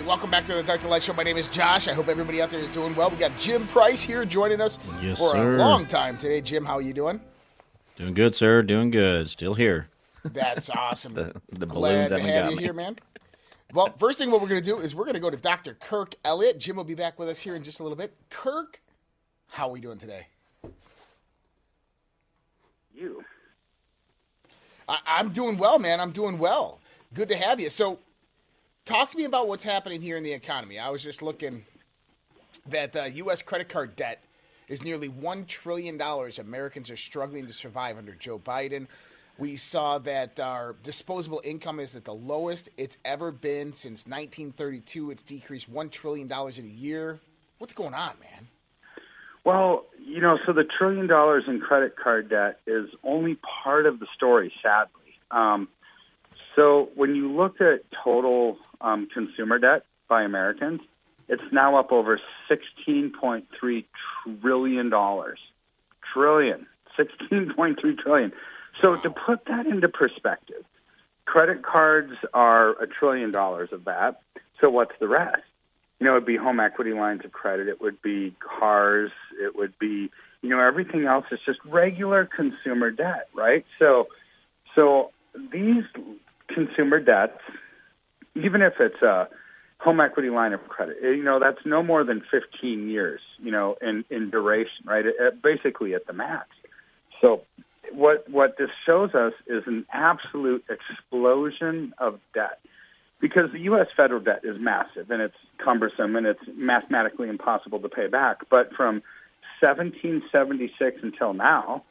Right, welcome back to the Dark to Light Show. My name is Josh. I hope everybody out there is doing well. We got Jim Price here joining us Yes, for sir. a long time today. Jim, how are you doing? Doing good, sir. Doing good. Still here. That's awesome. The, the Glad balloons to haven't have got you me. here, man. Well, first thing what we're going to do is we're going to go to Dr. Kirk Elliott. Jim will be back with us here in just a little bit. Kirk, how are we doing today? You. I, I'm doing well, man. I'm doing well. Good to have you. So, talk to me about what's happening here in the economy. I was just looking that uh, U.S. credit card debt is nearly $1 trillion. Americans are struggling to survive under Joe Biden. We saw that our disposable income is at the lowest it's ever been since 1932. It's decreased $1 trillion in a year. What's going on, man? Well, you know, so the trillion dollars in credit card debt is only part of the story, sadly. Um, so when you look at total um, consumer debt by Americans, it's now up over $16.3 trillion. Trillion. 16.3 trillion. So to put that into perspective, credit cards are a trillion dollars of that. So what's the rest? you know, it would be home equity lines of credit. It would be cars. It would be, you know, everything else is just regular consumer debt, right? So, so these consumer debts, even if it's a home equity line of credit, eh, you know, that's no more than 15 years, you know, in, in duration, right? Uh, Basically at the max. So what, what this shows us is an absolute explosion of debt because the U.S. federal debt is massive and it's cumbersome and it's mathematically impossible to pay back. But from 1776 until now,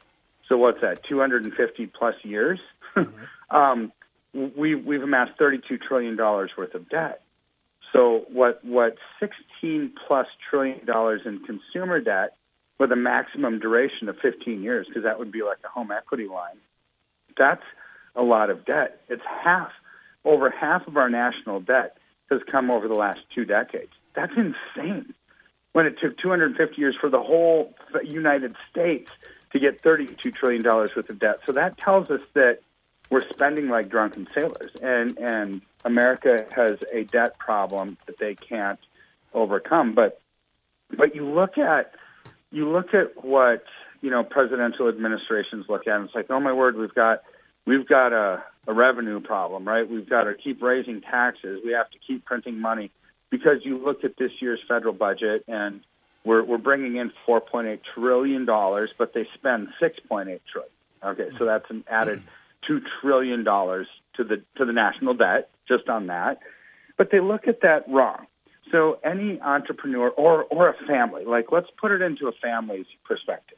so what's that, 250 plus years, um, we, we've amassed 32 trillion dollars worth of debt. So what what 16 plus trillion dollars in consumer debt with a maximum duration of 15 years, because that would be like a home equity line. That's a lot of debt. It's half over half of our national debt has come over the last two decades. That's insane. When it took 250 years for the whole United States to get 32 trillion dollars worth of debt, so that tells us that we're spending like drunken sailors, and and America has a debt problem that they can't overcome. But but you look at you look at what you know presidential administrations look at, and it's like, oh my word, we've got we've got a, a revenue problem, right? We've got to keep raising taxes. We have to keep printing money because you look at this year's federal budget and we're, we're bringing in 4.8 trillion dollars, but they spend 6.8 trillion. Okay, so that's an added two trillion dollars to the to the national debt just on that. But they look at that wrong. So any entrepreneur or or a family, like let's put it into a family's perspective.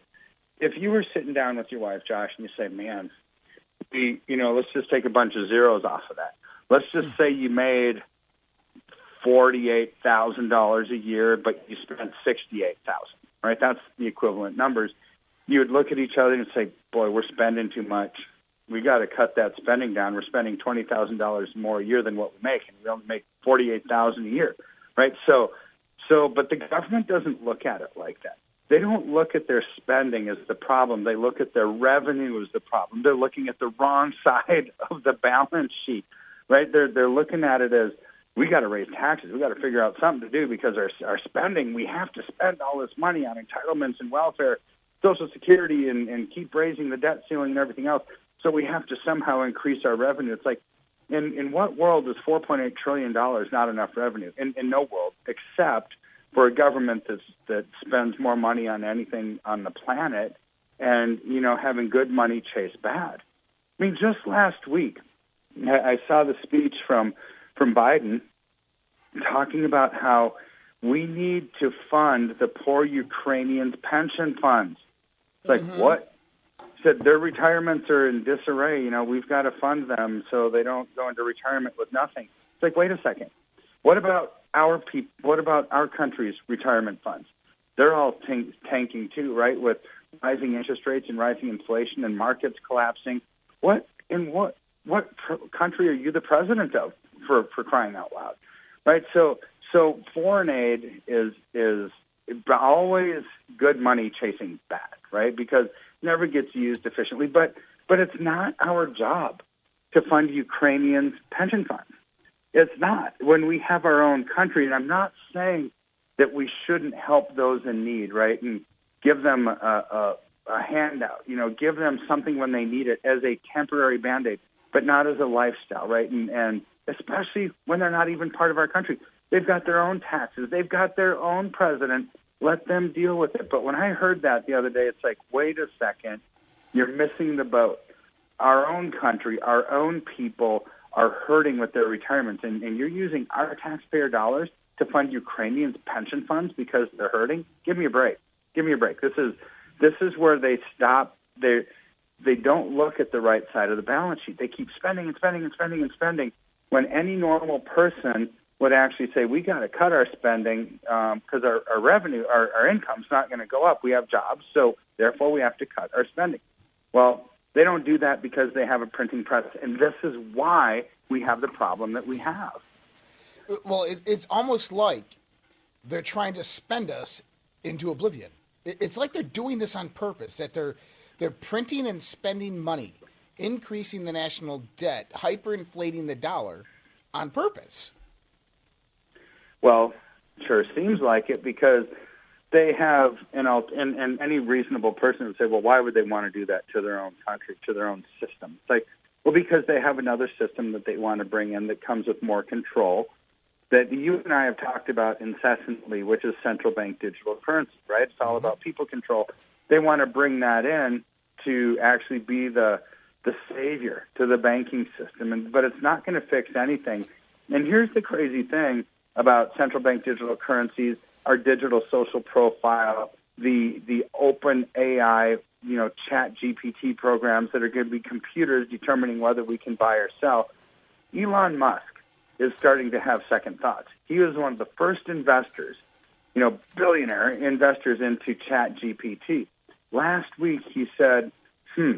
If you were sitting down with your wife, Josh, and you say, "Man, we, you know, let's just take a bunch of zeros off of that. Let's just hmm. say you made forty-eight thousand dollars a year, but you spent sixty-eight thousand. Right? That's the equivalent numbers. You would look at each other and say, "Boy, we're spending too much. We got to cut that spending down. We're spending twenty thousand dollars more a year than what we make, and we only make forty-eight thousand a year." Right? So, so, but the government doesn't look at it like that. They don't look at their spending as the problem. They look at their revenue as the problem. They're looking at the wrong side of the balance sheet, right? They're they're looking at it as we got to raise taxes. We got to figure out something to do because our our spending. We have to spend all this money on entitlements and welfare, Social Security, and and keep raising the debt ceiling and everything else. So we have to somehow increase our revenue. It's like, in in what world is 4.8 trillion dollars not enough revenue? In in no world except for a government that's, that spends more money on anything on the planet and, you know, having good money chase bad. I mean, just last week, I, I saw the speech from, from Biden talking about how we need to fund the poor Ukrainians' pension funds. It's like, mm-hmm. what? Said their retirements are in disarray. You know, we've got to fund them so they don't go into retirement with nothing. It's like, wait a second. What about our people? What about our country's retirement funds? They're all tank- tanking too, right? With rising interest rates and rising inflation and markets collapsing. What in what what pr- country are you the president of? For for crying out loud, right? So so foreign aid is is always good money chasing bad, right? Because never gets used efficiently. But but it's not our job to fund Ukrainians' pension funds. It's not. When we have our own country, and I'm not saying that we shouldn't help those in need, right? And give them a, a, a handout, you know, give them something when they need it as a temporary band-aid, but not as a lifestyle, right? And, and especially when they're not even part of our country. They've got their own taxes. They've got their own president. Let them deal with it. But when I heard that the other day, it's like, wait a second, you're missing the boat. Our own country, our own people are hurting with their retirements, and, and you're using our taxpayer dollars to fund Ukrainians' pension funds because they're hurting. Give me a break. Give me a break. This is this is where they stop. They they don't look at the right side of the balance sheet. They keep spending and spending and spending and spending. When any normal person would actually say, we got to cut our spending because um, our, our revenue, our, our income's not going to go up. We have jobs, so therefore we have to cut our spending. Well, they don't do that because they have a printing press, and this is why we have the problem that we have. Well, it, it's almost like they're trying to spend us into oblivion. It, it's like they're doing this on purpose. That they're they're printing and spending money, increasing the national debt, hyperinflating the dollar, on purpose. Well, sure seems like it because they have, and, and, and any reasonable person would say, well, why would they want to do that to their own country, to their own system? It's like, well, because they have another system that they want to bring in that comes with more control that you and I have talked about incessantly, which is central bank digital currency, right? It's all mm-hmm. about people control. They want to bring that in to actually be the the savior to the banking system, and but it's not going to fix anything. And here's the crazy thing: about central bank digital currencies, our digital social profile, the the open AI, you know, chat GPT programs that are going to be computers determining whether we can buy or sell. Elon Musk is starting to have second thoughts. He was one of the first investors, you know, billionaire investors into chat GPT. Last week he said, hmm,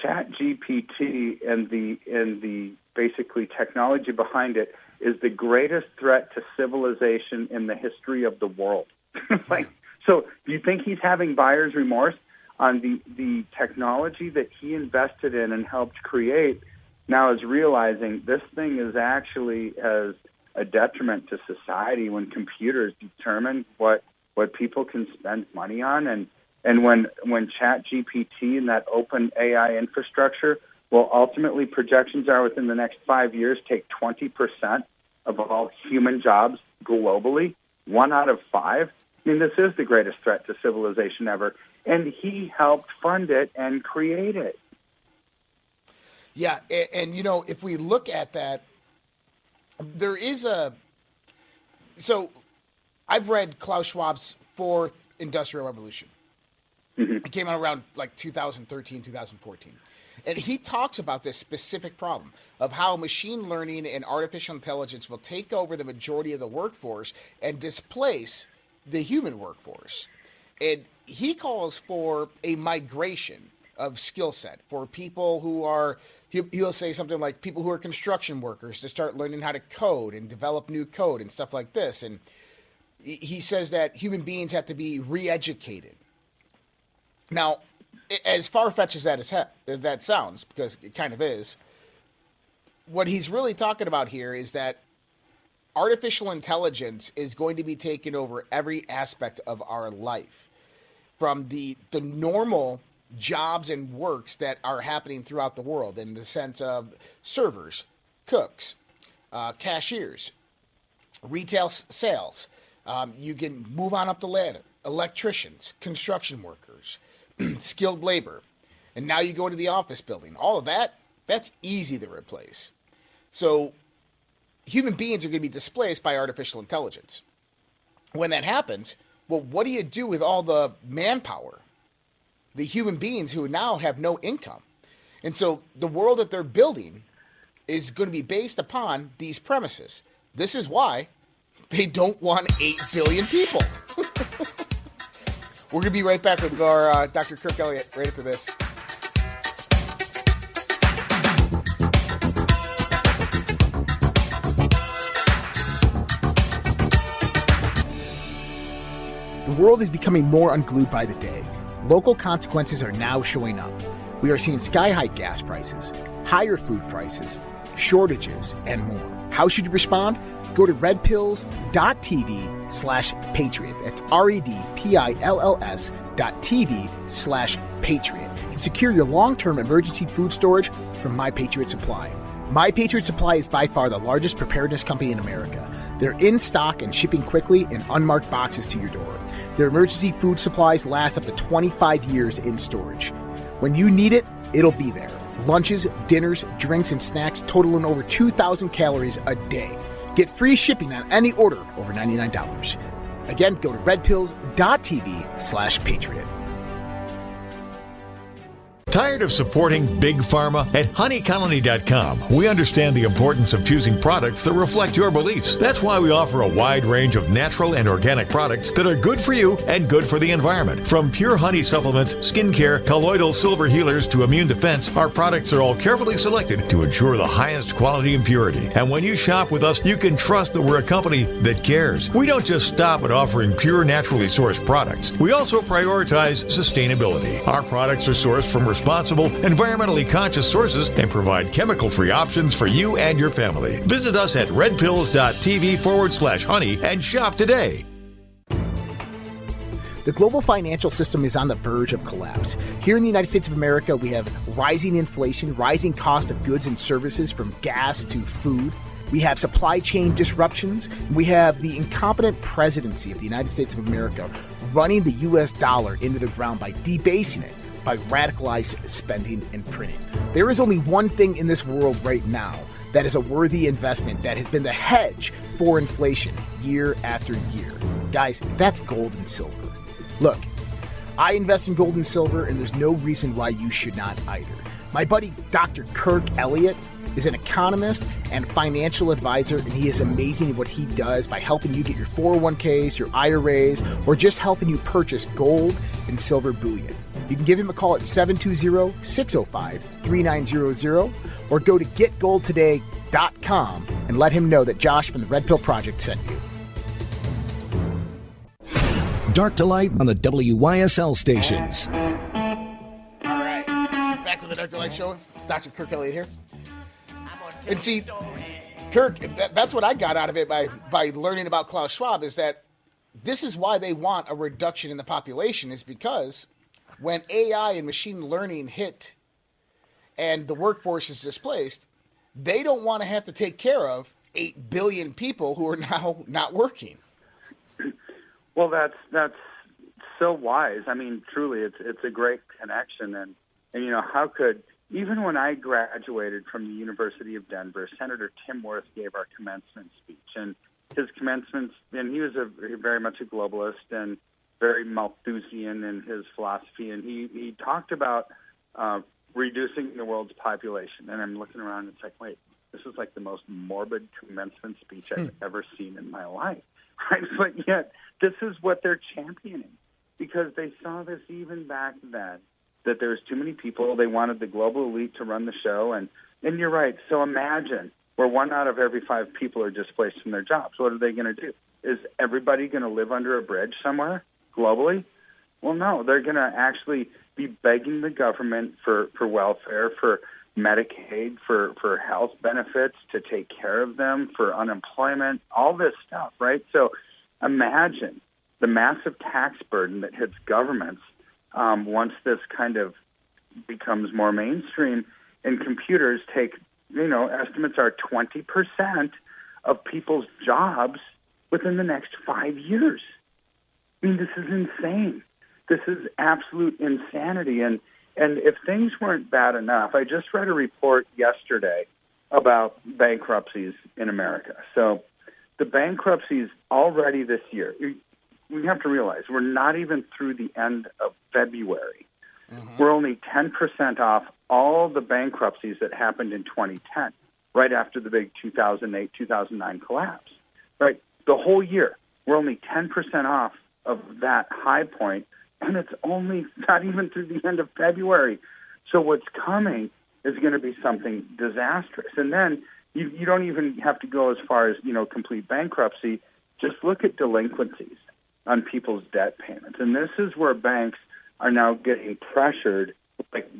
chat GPT and the and the basically technology behind it is the greatest threat to civilization in the history of the world. like, so do you think he's having buyer's remorse on the, the technology that he invested in and helped create now is realizing this thing is actually as a detriment to society when computers determine what, what people can spend money on and and when when chat gpt and that open ai infrastructure well, ultimately, projections are within the next five years take 20% of all human jobs globally, one out of five. I mean, this is the greatest threat to civilization ever. And he helped fund it and create it. Yeah, and, and you know, if we look at that, there is a. So, I've read Klaus Schwab's Fourth Industrial Revolution. Mm-hmm. It came out around like 2013, 2014. And he talks about this specific problem of how machine learning and artificial intelligence will take over the majority of the workforce and displace the human workforce. And he calls for a migration of skill set for people who are he'll say something like people who are construction workers to start learning how to code and develop new code and stuff like this and he says that human beings have to be re-educated now as far fetched as that is that sounds, because it kind of is. What he's really talking about here is that artificial intelligence is going to be taking over every aspect of our life, from the the normal jobs and works that are happening throughout the world, in the sense of servers, cooks, uh, cashiers, retail sales. Um, you can move on up the ladder. Electricians, construction workers skilled labor, and now you go to the office building. All of that, that's easy to replace. So human beings are going to be displaced by artificial intelligence. When that happens, well, what do you do with all the manpower? The human beings who now have no income. And so the world that they're building is going to be based upon these premises. This is why They don't want 8 billion people. We're going to be right back with our uh, Dr. Kirk Elliott right after this. The world is becoming more unglued by the day. Local consequences are now showing up. We are seeing sky high gas prices, higher food prices, shortages, and more. How should you respond? Go to redpills.tv slash patriot. That's R E D P I L L S dot TV slash patriot. And secure your long term emergency food storage from My Patriot Supply. My Patriot Supply is by far the largest preparedness company in America. They're in stock and shipping quickly in unmarked boxes to your door. Their emergency food supplies last up to 25 years in storage. When you need it, it'll be there. Lunches, dinners, drinks, and snacks totaling over 2,000 calories a day. Get free shipping on any order over $99. Again, go to redpills.tv slash patriot. Tired of supporting Big Pharma? At honeycolony.com, we understand the importance of choosing products that reflect your beliefs. That's why we offer a wide range of natural and organic products that are good for you and good for the environment. From pure honey supplements, skincare, colloidal silver healers to immune defense, our products are all carefully selected to ensure the highest quality and purity. And when you shop with us, you can trust that we're a company that cares. We don't just stop at offering pure, naturally sourced products. We also prioritize sustainability. Our products are sourced from responsible, environmentally conscious sources and provide chemical free options for you and your family. Visit us at redpills.tv forward slash honey and shop today. The global financial system is on the verge of collapse. Here in the United States of America, we have rising inflation, rising cost of goods and services from gas to food. We have supply chain disruptions. We have the incompetent presidency of the United States of America running the US dollar into the ground by debasing it by radicalized spending and printing. There is only one thing in this world right now that is a worthy investment that has been the hedge for inflation year after year. Guys, that's gold and silver. Look, I invest in gold and silver, and there's no reason why you should not either. My buddy Dr. Kirk Elliott is an economist and financial advisor, and he is amazing at what he does by helping you get your 401ks, your IRAs, or just helping you purchase gold and silver bullion. You can give him a call at 720 605 3900 or go to getgoldtoday.com and let him know that Josh from the Red Pill Project sent you. Dark to light on the WYSL stations. All right, back with the Dr. Light Show. Dr. Kirk Elliott here. And see, Kirk, that, that's what I got out of it by by learning about Klaus Schwab is that this is why they want a reduction in the population is because when AI and machine learning hit and the workforce is displaced, they don't want to have to take care of 8 billion people who are now not working. Well, that's that's so wise. I mean, truly, it's it's a great connection, and and you know how could even when I graduated from the University of Denver, Senator Tim Wirth gave our commencement speech, and his commencement, and he was a very much a globalist and very Malthusian in his philosophy, and he he talked about uh, reducing the world's population. And I'm looking around, and it's like, wait, this is like the most morbid commencement speech I've ever seen in my life. Right? But yet, this is what they're championing because they saw this even back then that there's too many people. They wanted the global elite to run the show, and and you're right. So imagine where one out of every five people are displaced from their jobs. What are they going to do? Is everybody going to live under a bridge somewhere globally? Well, no. They're going to actually be begging the government for for welfare, for Medicaid, for for health benefits to take care of them, for unemployment, all this stuff, right? So imagine the massive tax burden that hits governments um, once this kind of becomes more mainstream and computers take, you know, estimates are 20% of people's jobs within the next five years. I mean, this is insane. This is absolute insanity. And, and if things weren't bad enough, I just read a report yesterday about bankruptcies in America. So the bankruptcies already this year, we have to realize we're not even through the end of February. Mm-hmm. We're only 10% off all the bankruptcies that happened in 2010, right after the big 2008 2009 collapse. Right? the whole year. We're only 10% off of that high point, and it's only not even through the end of February. So what's coming is going to be something disastrous. And then you, you don't even have to go as far as, you know, complete bankruptcy. Just look at delinquencies on people's debt payments. And this is where banks are now getting pressured like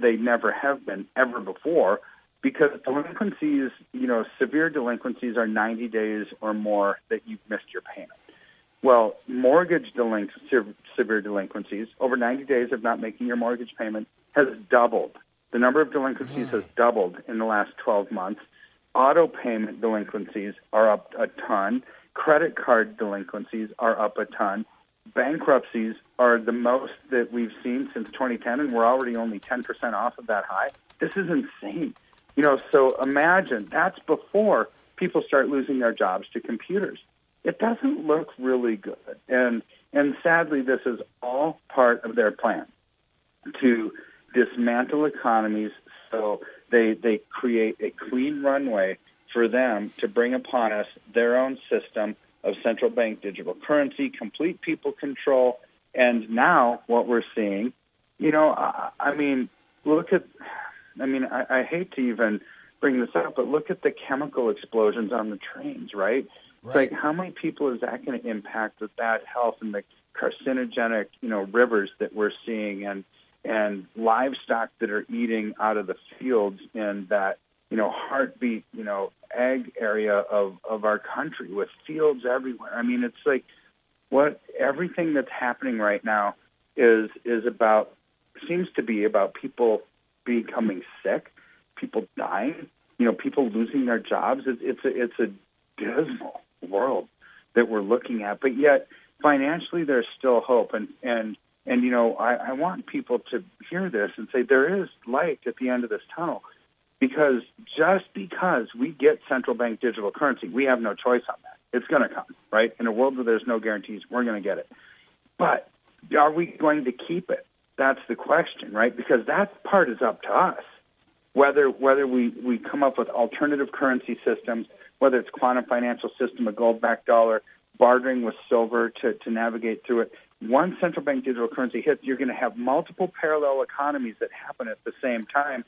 they never have been ever before because delinquencies, you know, severe delinquencies are 90 days or more that you've missed your payment. Well, mortgage delinqu- severe delinquencies, over 90 days of not making your mortgage payment, has doubled. The number of delinquencies has doubled in the last 12 months. Auto payment delinquencies are up a ton. Credit card delinquencies are up a ton. Bankruptcies are the most that we've seen since 2010, and we're already only 10% off of that high. This is insane. You know, so imagine that's before people start losing their jobs to computers. It doesn't look really good. And and sadly this is all part of their plan to dismantle economies so they they create a clean runway for them to bring upon us their own system of central bank digital currency, complete people control, and now what we're seeing, you know, I, I mean, look at I mean, I, I hate to even bring this up, but look at the chemical explosions on the trains, right? Right. like how many people is that going to impact with bad health and the carcinogenic, you know, rivers that we're seeing and and livestock that are eating out of the fields in that, you know, heartbeat, you know, egg area of of our country with fields everywhere. I mean, it's like what everything that's happening right now is is about seems to be about people becoming sick, people dying, you know, people losing their jobs. It's it's a it's a dismal world that we're looking at, but yet financially there's still hope. And and and you know, I, I want people to hear this and say there is light at the end of this tunnel. Because just because we get central bank digital currency, we have no choice on that. It's going to come, right? In a world where there's no guarantees, we're going to get it. But are we going to keep it? That's the question, right? Because that part is up to us. Whether whether we, we come up with alternative currency systems, whether it's quantum financial system, a gold-backed dollar, bartering with silver to, to navigate through it. Once central bank digital currency hits, you're going to have multiple parallel economies that happen at the same time.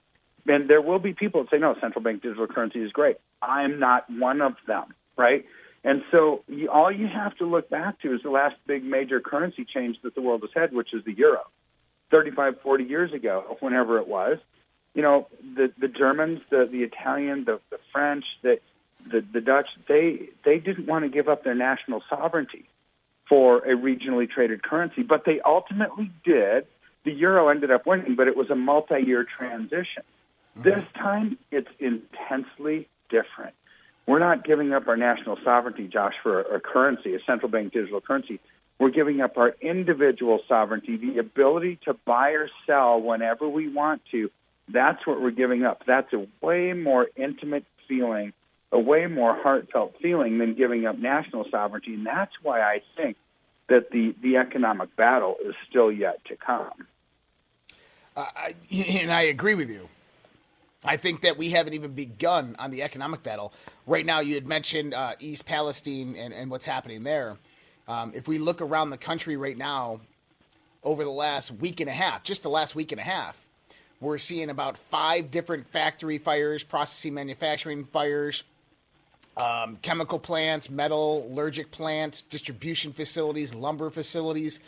And there will be people that say, no, central bank digital currency is great. I'm not one of them, right? And so you, all you have to look back to is the last big major currency change that the world has had, which is the euro. 35, 40 years ago, whenever it was, you know, the, the Germans, the, the Italian, the, the French, the, the, the Dutch, they, they didn't want to give up their national sovereignty for a regionally traded currency, but they ultimately did. The euro ended up winning, but it was a multi-year transition. Mm-hmm. This time, it's intensely different. We're not giving up our national sovereignty, Josh, for a, a currency, a central bank digital currency. We're giving up our individual sovereignty, the ability to buy or sell whenever we want to. That's what we're giving up. That's a way more intimate feeling, a way more heartfelt feeling than giving up national sovereignty. And that's why I think that the, the economic battle is still yet to come. Uh, I, and I agree with you. I think that we haven't even begun on the economic battle. Right now, you had mentioned uh, East Palestine and, and what's happening there. Um, if we look around the country right now, over the last week and a half, just the last week and a half, we're seeing about five different factory fires, processing manufacturing fires, um, chemical plants, metal, metallurgic plants, distribution facilities, lumber facilities.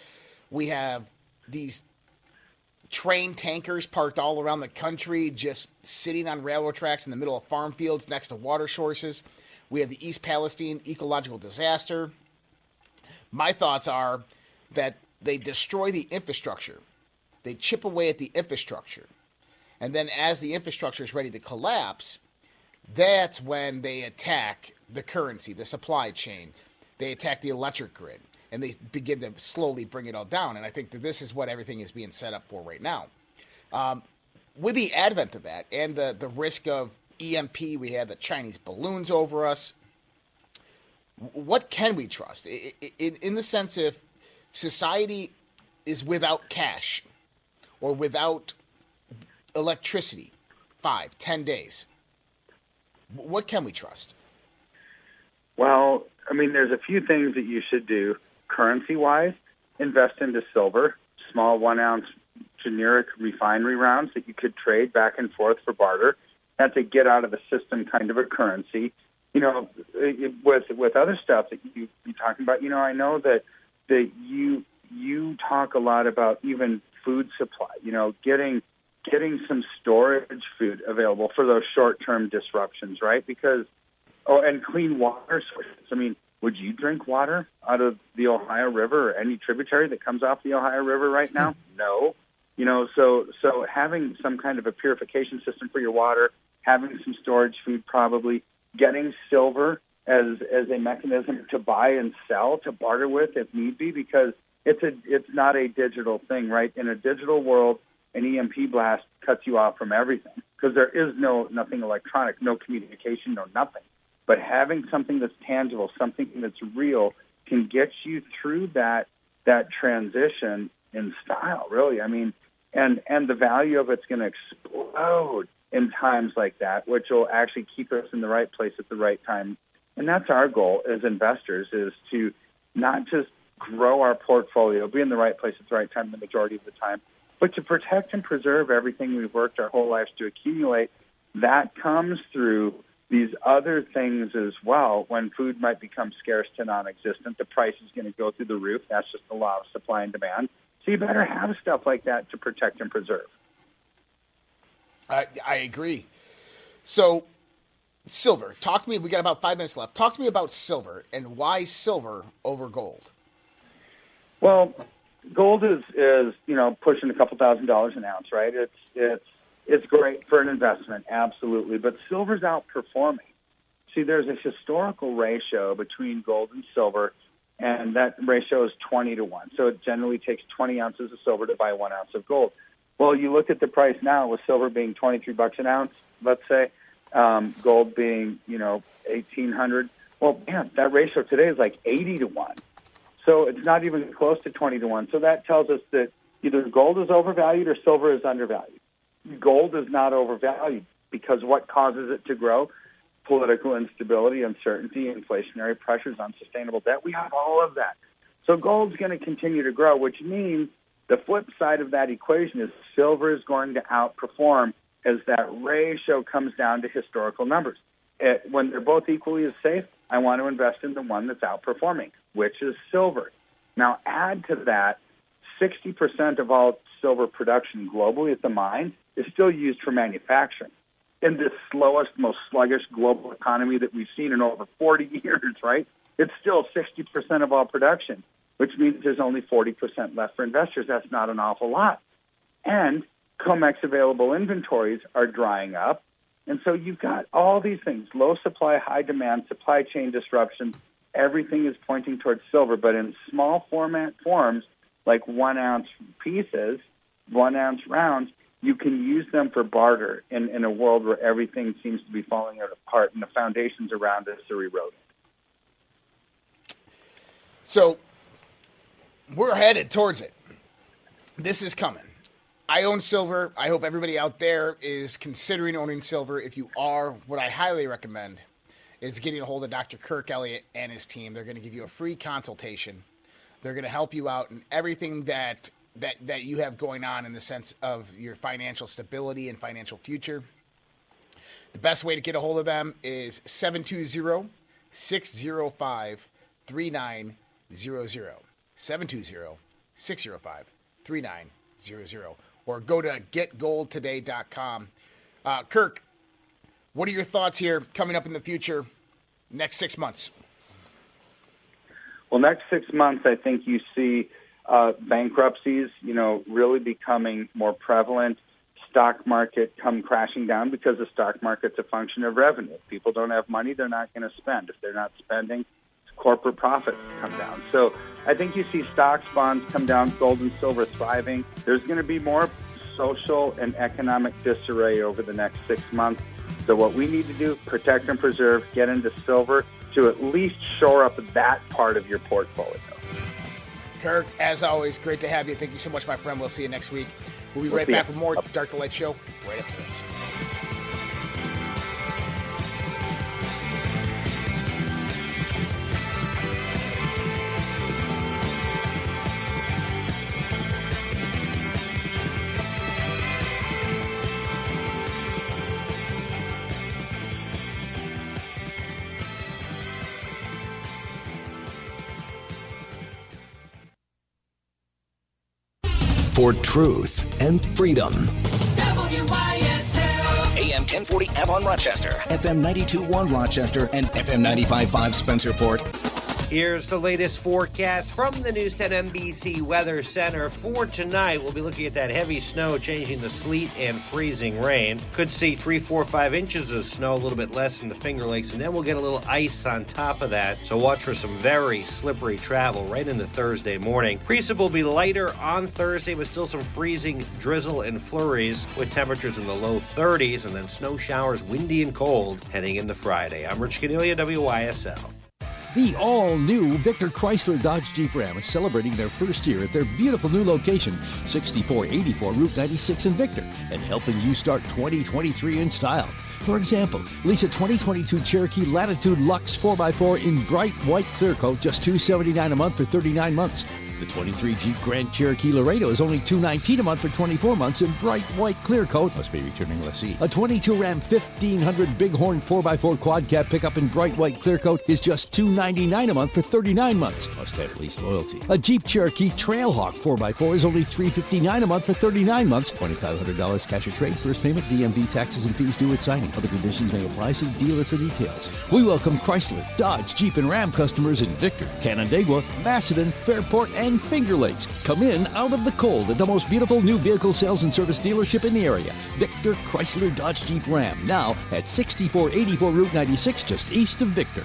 We have these train tankers parked all around the country, just sitting on railroad tracks in the middle of farm fields next to water sources. We have the East Palestine ecological disaster. My thoughts are that they destroy the infrastructure, they chip away at the infrastructure. And then, as the infrastructure is ready to collapse, that's when they attack the currency, the supply chain. They attack the electric grid and they begin to slowly bring it all down. And I think that this is what everything is being set up for right now. Um, with the advent of that and the, the risk of EMP, we had the Chinese balloons over us. What can we trust? I- I- In, in the sense if society is without cash or without electricity, five, ten days, what can we trust? Well, I mean, there's a few things that you should do currency wise. Invest into silver, small one ounce generic refinery rounds that you could trade back and forth for barter. That's a get out of the system kind of a currency. You know, with with other stuff that you you talking about. You know, I know that that you you talk a lot about even food supply. You know, getting getting some storage food available for those short term disruptions, right? Because oh, and clean water sources. I mean, would you drink water out of the Ohio River or any tributary that comes off the Ohio River right now? Hmm. No. You know, so so having some kind of a purification system for your water, having some storage food probably, getting silver as as a mechanism to buy and sell, to barter with if need be, because it's a it's not a digital thing, right? In a digital world, an EMP blast cuts you off from everything because there is no nothing electronic, no communication, no nothing. But having something that's tangible, something that's real, can get you through that that transition in style. Really, I mean, and and the value of it's going to explode in times like that, which will actually keep us in the right place at the right time. And that's our goal as investors: is to not just grow our portfolio, be in the right place at the right time the majority of the time, but to protect and preserve everything we've worked our whole lives to accumulate. That comes through these other things as well. When food might become scarce to non-existent, the price is going to go through the roof. That's just the law of supply and demand. So you better have stuff like that to protect and preserve. I, I agree. So, silver. Talk to me. We got about five minutes left. Talk to me about silver and why silver over gold. Well, gold is is you know pushing a couple thousand dollars an ounce, right? It's it's it's great for an investment, absolutely. But silver's outperforming. See, there's a historical ratio between gold and silver, and that ratio is 20 to 1. So it generally takes 20 ounces of silver to buy one ounce of gold. Well, you look at the price now with silver being 23 bucks an ounce, let's say, um, gold being, you know, 1800. Well, man, that ratio today is like 80 to 1. So it's not even close to 20 to 1. So that tells us that either gold is overvalued or silver is undervalued gold is not overvalued because what causes it to grow? Political instability, uncertainty, inflationary pressures, unsustainable debt. We have all of that. So gold's going to continue to grow, which means the flip side of that equation is silver is going to outperform as that ratio comes down to historical numbers. It, when they're both equally as safe, I want to invest in the one that's outperforming, which is silver. Now add to that 60% of all silver production globally at the mine is still used for manufacturing. In this slowest, most sluggish global economy that we've seen in over 40 years, right? It's still 60% of all production, which means there's only 40% left for investors. That's not an awful lot. And COMEX available inventories are drying up. And so you've got all these things, low supply, high demand, supply chain disruptions. Everything is pointing towards silver, but in small format forms, like one ounce pieces, one ounce rounds, you can use them for barter in, in a world where everything seems to be falling apart and the foundations around us are eroding. So we're headed towards it. This is coming. I own silver. I hope everybody out there is considering owning silver. If you are, what I highly recommend is getting a hold of Dr. Kirk Elliott and his team. They're going to give you a free consultation. They're going to help you out in everything that that that you have going on in the sense of your financial stability and financial future. The best way to get a hold of them is 720 605 3900. 720 605 3900. Or go to getgoldtoday.com. Uh, Kirk, what are your thoughts here coming up in the future, next six months? Well, next six months, I think you see uh, bankruptcies, you know, really becoming more prevalent. Stock market come crashing down because the stock market's a function of revenue. If people don't have money, they're not going to spend. If they're not spending, corporate profits come down. So I think you see stocks, bonds come down, gold and silver thriving. There's going to be more social and economic disarray over the next six months. So what we need to do, protect and preserve, get into silver to at least shore up that part of your portfolio. Kirk, as always, great to have you. Thank you so much, my friend. We'll see you next week. We'll be We'll right back you. with more Dark to Light Show right after this. For truth and freedom. WYSL. AM 1040 Avon Rochester, FM 92.1 Rochester, and FM 95.5 Spencerport. Here's the latest forecast from the News 10 NBC Weather Center. For tonight, we'll be looking at that heavy snow changing to sleet and freezing rain. Could see three, four, five inches of snow, a little bit less in the Finger Lakes, and then we'll get a little ice on top of that. So watch for some very slippery travel right into Thursday morning. Precip will be lighter on Thursday, but still some freezing drizzle and flurries with temperatures in the low 30s, and then snow showers, windy and cold heading into Friday. I'm Rich Caniglia, WYSL. The all new Victor Chrysler Dodge Jeep Ram is celebrating their first year at their beautiful new location, 6484 Route 96 in Victor, and helping you start 2023 in style. For example, lease a 2022 Cherokee Latitude Lux 4x4 in bright white clear coat, just 279 a month for 39 months. The 23 Jeep Grand Cherokee Laredo is only 219 a month for 24 months in bright white clear coat. Must be returning lessee. A 22 Ram 1500 Bighorn 4x4 quad cab pickup in bright white clear coat is just 299 a month for 39 months. Must have lease loyalty. A Jeep Cherokee Trailhawk 4x4 is only 359 a month for 39 months. $2,500 cash or trade. First payment, DMV taxes and fees due at signing. Other conditions may apply. See dealer for details. We welcome Chrysler, Dodge, Jeep, and Ram customers in Victor, Canandaigua, Macedon, Fairport, and Finger Lakes. Come in out of the cold at the most beautiful new vehicle sales and service dealership in the area, Victor Chrysler Dodge Jeep Ram. Now at 6484 Route 96, just east of Victor.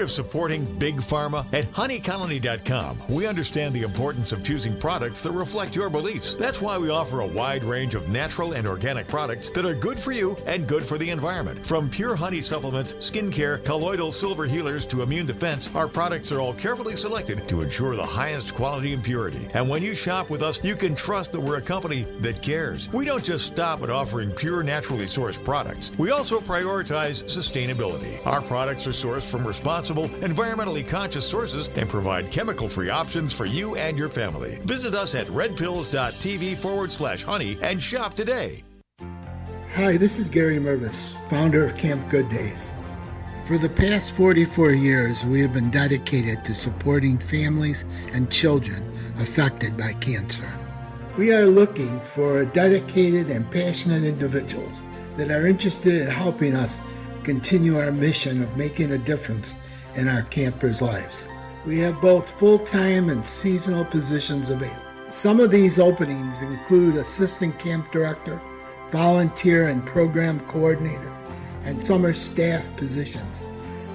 Tired of supporting Big Pharma? At honeycolony.com, we understand the importance of choosing products that reflect your beliefs. That's why we offer a wide range of natural and organic products that are good for you and good for the environment. From pure honey supplements, skincare, colloidal silver healers to immune defense, our products are all carefully selected to ensure the highest quality and purity. And when you shop with us, you can trust that we're a company that cares. We don't just stop at offering pure, naturally sourced products. We also prioritize sustainability. Our products are sourced from responsible, environmentally conscious sources and provide chemical free options for you and your family. Visit us at redpills.tv forward slash honey and shop today. Hi, this is Gary Mervis, founder of Camp Good Days. For the past 44 years, we have been dedicated to supporting families and children affected by cancer. We are looking for dedicated and passionate individuals that are interested in helping us continue our mission of making a difference in our campers' lives. We have both full time and seasonal positions available. Some of these openings include assistant camp director, volunteer and program coordinator, and summer staff positions.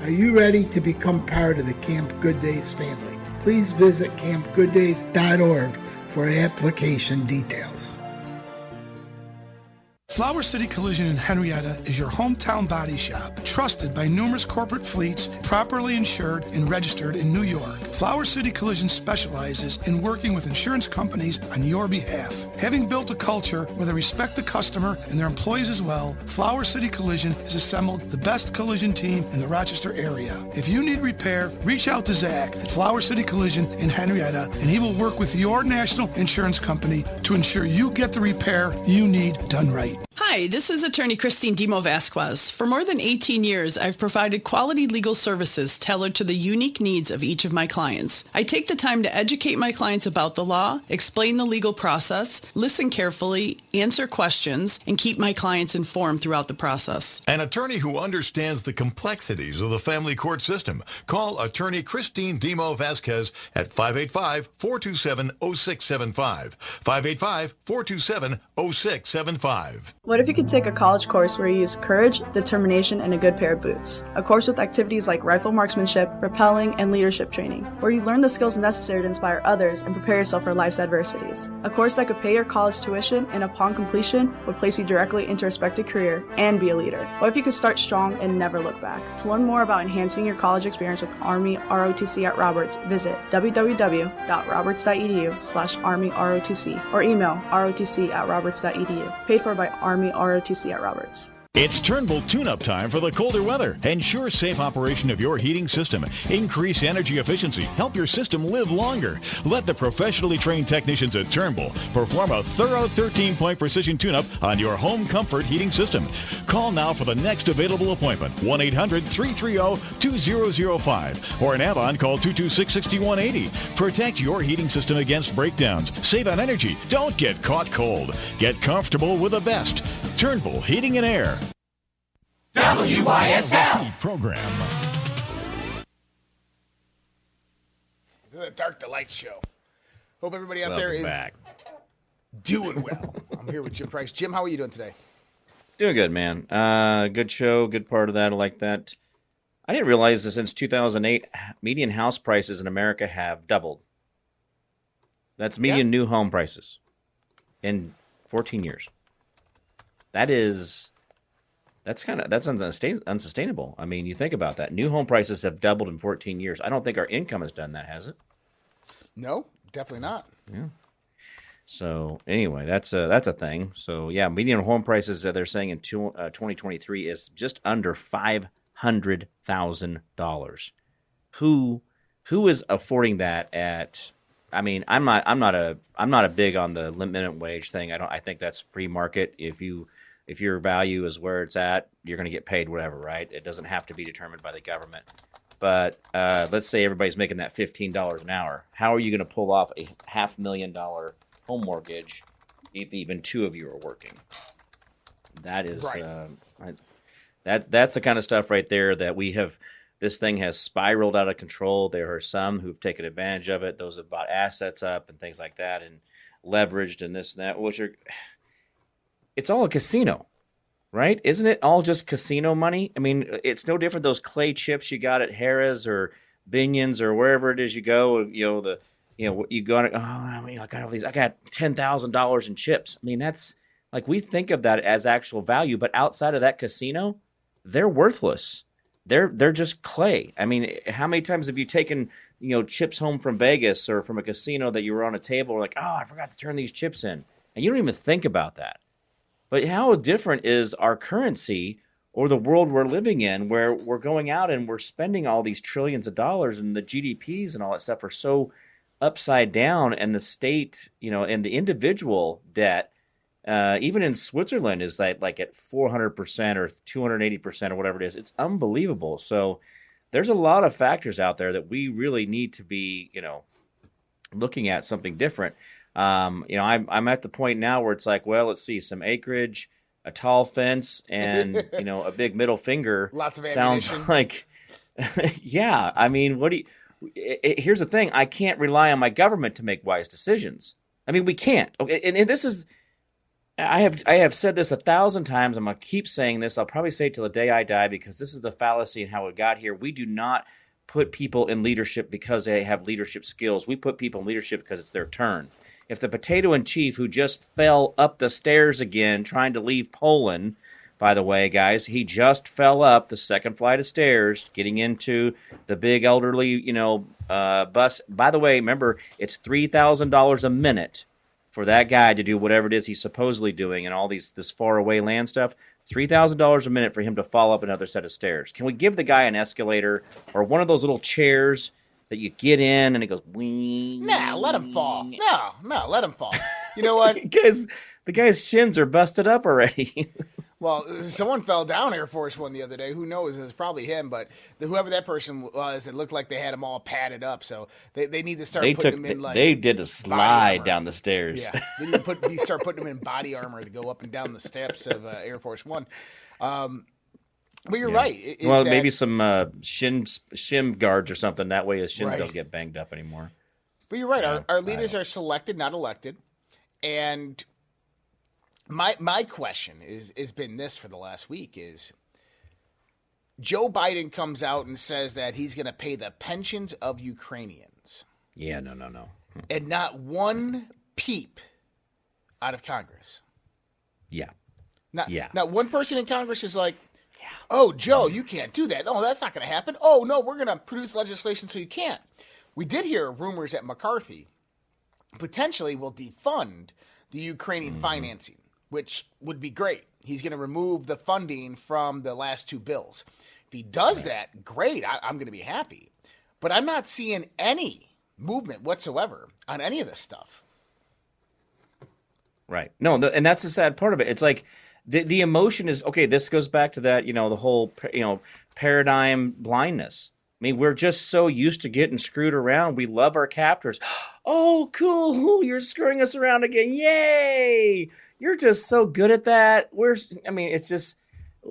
Are you ready to become part of the Camp Good Days family? Please visit campgooddays.org for application details. Flower City Collision in Henrietta is your hometown body shop, trusted by numerous corporate fleets, properly insured and registered in New York. Flower City Collision specializes in working with insurance companies on your behalf. Having built a culture where they respect the customer and their employees as well, Flower City Collision has assembled the best collision team in the Rochester area. If you need repair, reach out to Zach at Flower City Collision in Henrietta, and he will work with your national insurance company to ensure you get the repair you need done right. Hi, this is attorney Christine Demo Vasquez. For more than 18 years, I've provided quality legal services tailored to the unique needs of each of my clients. I take the time to educate my clients about the law, explain the legal process, listen carefully, answer questions, and keep my clients informed throughout the process. An attorney who understands the complexities of the family court system. Call attorney Christine Demo Vasquez at 585 427 0675. 585 427 0675. What if you could take a college course where you use courage, determination, and a good pair of boots? A course with activities like rifle marksmanship, rappelling, and leadership training, where you learn the skills necessary to inspire others and prepare yourself for life's adversities. A course that could pay your college tuition and upon completion would place you directly into a respected career and be a leader. What if you could start strong and never look back? To learn more about enhancing your college experience with Army ROTC at Roberts, visit www.roberts.edu slash Army ROTC or email rotc at roberts.edu. Paid for by Army ROTC at Roberts. It's Turnbull tune-up time for the colder weather. Ensure safe operation of your heating system. Increase energy efficiency. Help your system live longer. Let the professionally trained technicians at Turnbull perform a thorough 13-point precision tune-up on your home comfort heating system. Call now for the next available appointment. 1-800-330-2005 or in Avon call 226-6180. Protect your heating system against breakdowns. Save on energy. Don't get caught cold. Get comfortable with the best. Turnbull Heating and Air. WYSL. program. The Dark to Light Show. Hope everybody out Welcome there is back. doing well. I'm here with Jim Price. Jim, how are you doing today? Doing good, man. Uh, good show, good part of that. I like that. I didn't realize that since 2008, median house prices in America have doubled. That's median new home prices in 14 years. That is, that's kind of that's unsustainable. I mean, you think about that. New home prices have doubled in 14 years. I don't think our income has done that, has it? No, definitely not. Yeah. So anyway, that's a that's a thing. So yeah, median home prices uh, they're saying in two, uh, 2023 is just under five hundred thousand dollars. Who who is affording that at? I mean, I'm not I'm not a I'm not a big on the minimum wage thing. I don't. I think that's free market. If you if your value is where it's at, you're going to get paid whatever, right? It doesn't have to be determined by the government. But uh, let's say everybody's making that fifteen dollars an hour. How are you going to pull off a half million dollar home mortgage if even two of you are working? That is Right. uh, I, that that's the kind of stuff right there that we have. This thing has spiraled out of control. There are some who've taken advantage of it. Those have bought assets up and things like that, and leveraged and this and that, which are it's all a casino, right? Isn't it all just casino money? I mean, it's no different those clay chips you got at Harrah's or Binion's or wherever it is you go. You know the, you know you go. Oh, I mean, I got all these. I got ten thousand dollars in chips. I mean, that's like we think of that as actual value, but outside of that casino, they're worthless. They're they're just clay. I mean, how many times have you taken you know chips home from Vegas or from a casino that you were on a table like, oh, I forgot to turn these chips in, and you don't even think about that. But how different is our currency or the world we're living in where we're going out and we're spending all these trillions of dollars and the GDPs and all that stuff are so upside down and the state, you know, and the individual debt uh, even in Switzerland is like like at 400% or 280% or whatever it is. It's unbelievable. So there's a lot of factors out there that we really need to be, you know, looking at something different. Um, you know, I'm I'm at the point now where it's like, well, let's see, some acreage, a tall fence, and you know, a big middle finger. Lots of sounds ammunition. like, yeah. I mean, what do you? i- i- Here's the thing: I can't rely on my government to make wise decisions. I mean, we can't. Okay, and, and this is. I have I have said this a thousand times. I'm gonna keep saying this. I'll probably say it till the day I die because this is the fallacy and how it got here. We do not put people in leadership because they have leadership skills. We put people in leadership because it's their turn. If the potato in chief who just fell up the stairs again trying to leave Poland, by the way, guys, he just fell up the second flight of stairs getting into the big elderly, you know, uh, bus. By the way, remember it's three thousand dollars a minute for that guy to do whatever it is he's supposedly doing and all these this far away land stuff. Three thousand dollars a minute for him to fall up another set of stairs. Can we give the guy an escalator or one of those little chairs that you get in and it goes? Nah, let him fall. No, no, let him fall. You know what? Because the guy's shins are busted up already. Well, someone fell down Air Force One the other day. Who knows? It's probably him, but the, whoever that person was, it looked like they had them all padded up. So they, they need to start they putting took them in like they did a slide down the stairs. Yeah, they need to put they start putting them in body armor to go up and down the steps of uh, Air Force One. Um, but you're Yeah. right. is well, that- maybe some uh, shin shin guards or something. That way his shins Right. don't get banged up anymore. But you're right. Yeah, our, our leaders are selected, not elected. And my my question is has been this for the last week is Joe Biden comes out and says that he's going to pay the pensions of Ukrainians, Yeah, no, no, no. and not one peep out of Congress. Yeah. Not, Yeah. Not one person in Congress is like, "Oh, Joe, you can't do that. No, that's not going to happen. Oh, no, we're going to produce legislation so you can't." We did hear rumors that McCarthy potentially will defund the Ukrainian mm-hmm. financing which would be great. He's going to remove the funding from the last two bills. If he does that, great. I, I'm going to be happy. But I'm not seeing any movement whatsoever on any of this stuff. Right. No, and that's the sad part of it. It's like the the emotion is okay. This goes back to that, you know, the whole you know paradigm blindness. I mean, we're just so used to getting screwed around. We love our captors. Oh, cool! You're screwing us around again. Yay! You're just so good at that. We're. I mean, it's just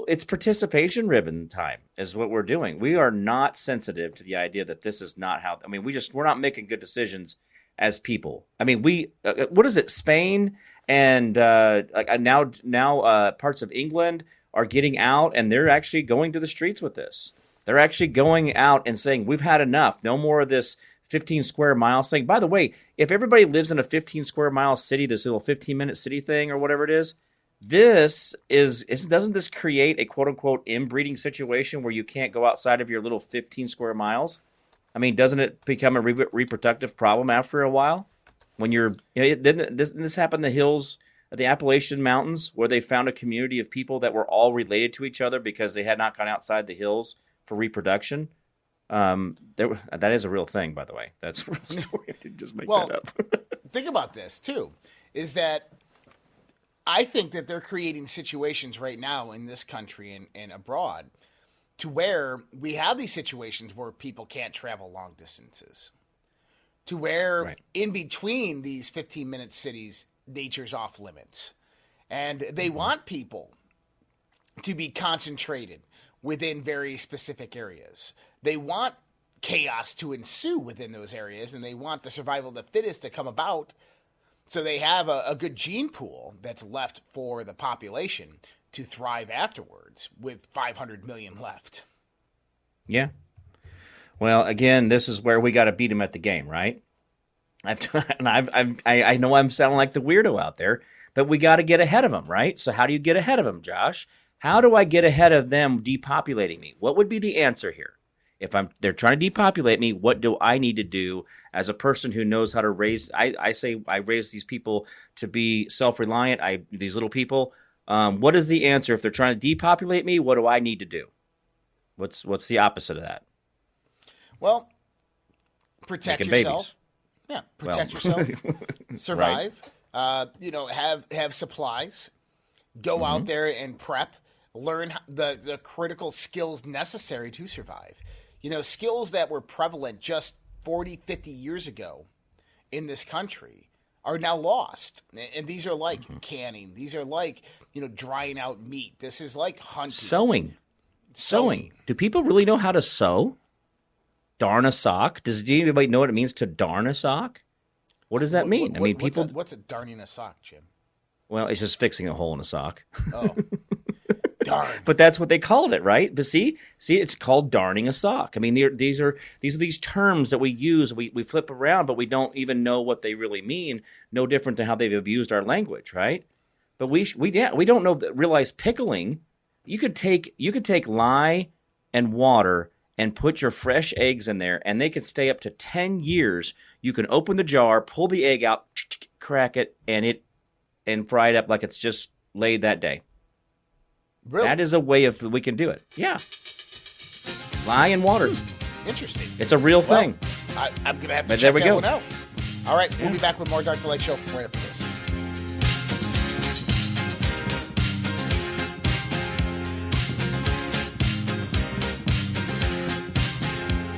it's participation ribbon time is what we're doing. We are not sensitive to the idea that this is not how. I mean, we just we're not making good decisions as people. I mean, we uh, what is it? Spain and uh, like now now uh, parts of England are getting out and they're actually going to the streets with this. They're actually going out and saying we've had enough. No more of this 15 square mile thing. By the way, if everybody lives in a 15 square mile city, this little 15 minute city thing or whatever it is, this is, is doesn't this create a quote unquote inbreeding situation where you can't go outside of your little 15 square miles? I mean, doesn't it become a re- reproductive problem after a while? When you're you know, didn't this, this happen in the hills of the Appalachian Mountains where they found a community of people that were all related to each other because they had not gone outside the hills for reproduction. Um, there, that is a real thing, by the way. That's a real story. I didn't just make well, that up. think about this too: is that I think that they're creating situations right now in this country and, and abroad to where we have these situations where people can't travel long distances to where right. in between these 15 minute cities, nature's off limits. And they mm-hmm. want people to be concentrated within very specific areas. They want chaos to ensue within those areas and they want the survival of the fittest to come about. So they have a, a good gene pool that's left for the population to thrive afterwards with 500 million left. Yeah, well, again, this is where we got to beat him at the game, right? I've, and I've, I've, I know I'm sounding like the weirdo out there, but we got to get ahead of them, right? So how do you get ahead of them, Josh? How do I get ahead of them depopulating me? What would be the answer here? If I'm they're trying to depopulate me, what do I need to do as a person who knows how to raise? I, I say I raise these people to be self reliant. I these little people. Um, what is the answer if they're trying to depopulate me? What do I need to do? What's what's the opposite of that? Well, protect Making yourself. Babies. Yeah, protect well. yourself. survive. Right. Uh, you know, have have supplies. Go mm-hmm. out there and prep. Learn the the critical skills necessary to survive. You know, skills that were prevalent just 40, 50 years ago in this country are now lost. And these are like mm-hmm. canning. These are like, you know, drying out meat. This is like hunting. Sewing. Sewing. Sewing. Do people really know how to sew? Darn a sock. Does anybody know what it means to darn a sock? What does that mean? What, I mean, what's people. A, what's a darning a sock, Jim? Well, it's just fixing a hole in a sock. Oh, darn! but that's what they called it, right? But see, see, it's called darning a sock. I mean, these are these are these terms that we use. We we flip around, but we don't even know what they really mean. No different than how they've abused our language, right? But we we yeah, we don't know realize pickling. You could take you could take lye and water and put your fresh eggs in there, and they can stay up to 10 years. You can open the jar, pull the egg out, crack it, and it and fry it up like it's just laid that day. Really? That is a way of we can do it. Yeah. Lie in water. Hmm. Interesting. It's a real well, thing. I, am gonna have to but check there we that go. one out. All right, we'll be back with more Dark to Light Show right after this.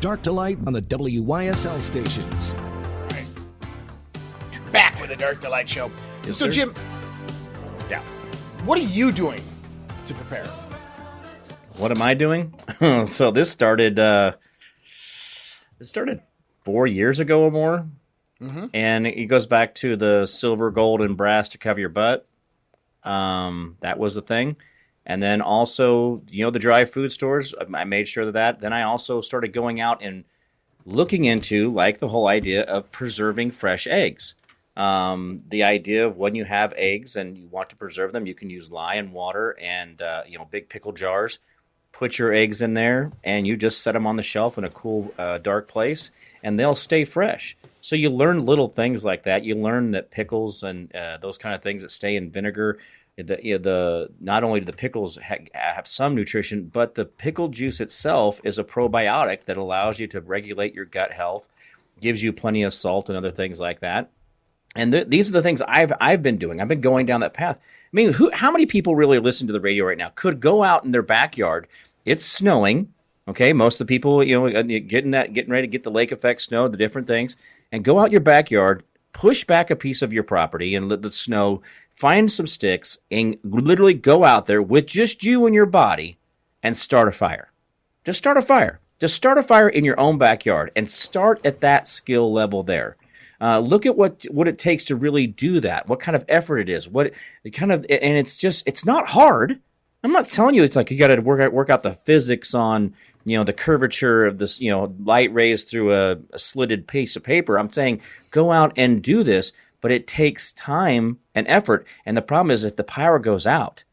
Dark to light on the WYSL stations. Back with the Dark to Light Show. Yes, so, sir. Jim, Yeah. what are you doing to prepare? What am I doing? so this started uh it started four years ago or more. Mhm. And it goes back to the silver, gold, and brass to cover your butt. Um, that was the thing. And then also, you know, the dry food stores, I made sure of that. Then I also started going out and looking into like the whole idea of preserving fresh eggs. Um, the idea of when you have eggs and you want to preserve them, you can use lye and water and uh, you know big pickle jars. Put your eggs in there, and you just set them on the shelf in a cool, uh, dark place, and they'll stay fresh. So you learn little things like that. You learn that pickles and uh, those kind of things that stay in vinegar. The, you know, the not only do the pickles ha- have some nutrition, but the pickle juice itself is a probiotic that allows you to regulate your gut health, gives you plenty of salt and other things like that. And th- these are the things I've I've been doing. I've been going down that path. I mean, who, how many people really listen to the radio right now? Could go out in their backyard. It's snowing. Okay, most of the people, you know, uh, getting that, getting ready to get the lake effect snow, the different things, and go out your backyard, push back a piece of your property and let the snow, find some sticks, and literally go out there with just you and your body and start a fire. Just start a fire. Just start a fire in your own backyard and start at that skill level there. Uh, look at what what it takes to really do that. What kind of effort it is. What it kind of and it's just it's not hard. I'm not telling you it's like you got to work out work out the physics on you know the curvature of this you know light rays through a, a slitted piece of paper. I'm saying go out and do this, but it takes time and effort. And the problem is if the power goes out,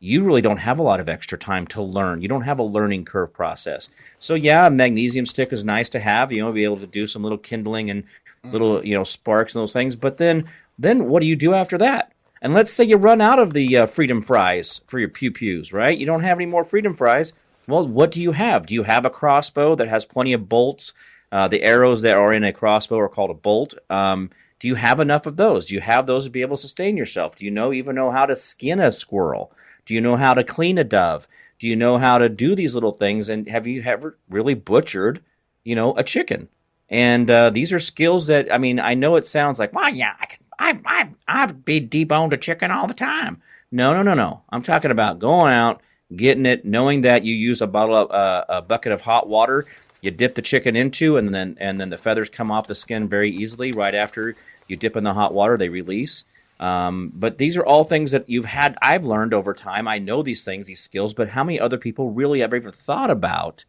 you really don't have a lot of extra time to learn. You don't have a learning curve process. So yeah, a magnesium stick is nice to have. You know, be able to do some little kindling and little you know sparks and those things. But then then what do you do after that? And let's say you run out of the uh, freedom fries for your pew pews, right? You don't have any more freedom fries. Well, what do you have? Do you have a crossbow that has plenty of bolts? Uh, the arrows that are in a crossbow are called a bolt. Um, do you have enough of those? Do you have those to be able to sustain yourself? Do you know even know how to skin a squirrel? Do you know how to clean a dove? Do you know how to do these little things? And have you ever really butchered, you know, a chicken? And uh, these are skills that I mean, I know it sounds like, well, yeah, I can, I, I, I've be deboned a chicken all the time. No, no, no, no. I'm talking about going out, getting it, knowing that you use a bottle of uh, a bucket of hot water. You dip the chicken into, and then and then the feathers come off the skin very easily right after you dip in the hot water. They release. Um, but these are all things that you've had. I've learned over time. I know these things, these skills. But how many other people really ever even thought about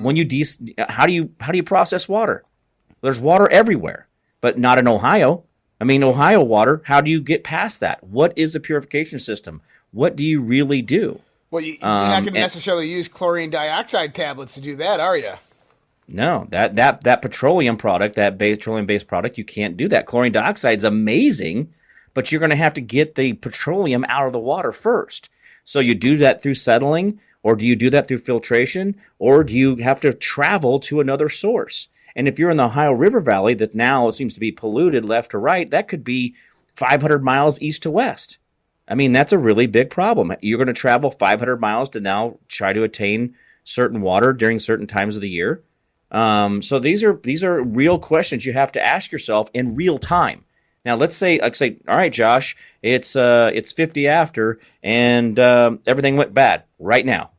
when you de- how do you how do you process water? There's water everywhere, but not in Ohio. I mean, Ohio water. How do you get past that? What is the purification system? What do you really do? Well, you, you're not Um, going to necessarily use chlorine dioxide tablets to do that, are you? No, that that that petroleum product, that petroleum based product, you can't do that. Chlorine dioxide is amazing, but you're going to have to get the petroleum out of the water first. So you do that through settling, Or do you do that through filtration? Or do you have to travel to another source? And if you're in the Ohio River Valley that now seems to be polluted left to right, that could be 500 miles east to west. I mean, that's a really big problem. You're going to travel 500 miles to now try to attain certain water during certain times of the year. Um, so these are these are real questions you have to ask yourself in real time. Now, let's say, like, say, all right, Josh, it's uh, it's 50 after, and um, everything went bad right now.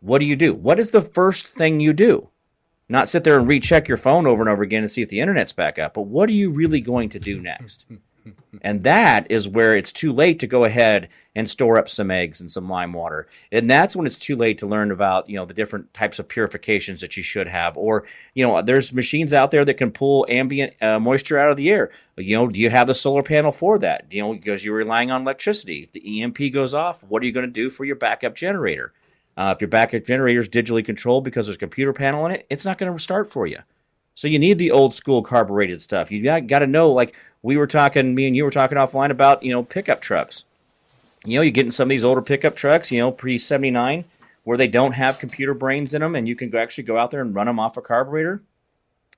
What do you do? What is the first thing you do? Not sit there and recheck your phone over and over again and see if the internet's back up, but what are you really going to do next? And that is where it's too late to go ahead and store up some eggs and some lime water. And that's when it's too late to learn about, you know, the different types of purifications that you should have. Or, you know, there's machines out there that can pull ambient uh, moisture out of the air. You know, do you have the solar panel for that? You know, because you're relying on electricity. If the EMP goes off, what are you going to do for your backup generator? Uh, if your backup generator is digitally controlled because there's a computer panel in it, it's not going to start for you. So you need the old school carbureted stuff. You got, got to know, like we were talking, me and you were talking offline about, you know, pickup trucks. You know, you get in some of these older pickup trucks, you know, pre 79, where they don't have computer brains in them and you can actually go out there and run them off a carburetor.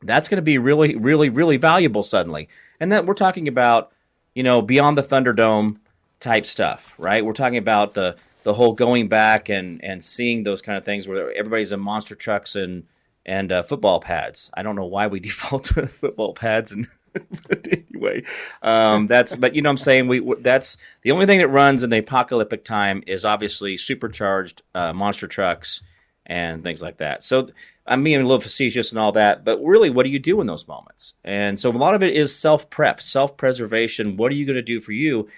That's going to be really, really, really valuable suddenly. And then we're talking about, you know, beyond the Thunderdome type stuff, right? We're talking about the, the whole going back and, and seeing those kind of things where everybody's in monster trucks and, and uh, football pads. I don't know why we default to football pads, and but anyway, um, that's. But you know, what I'm saying we that's the only thing that runs in the apocalyptic time is obviously supercharged uh, monster trucks and things like that. So I'm being a little facetious and all that, but really, what do you do in those moments? And so a lot of it is self prep, self preservation. What are you going to do for you?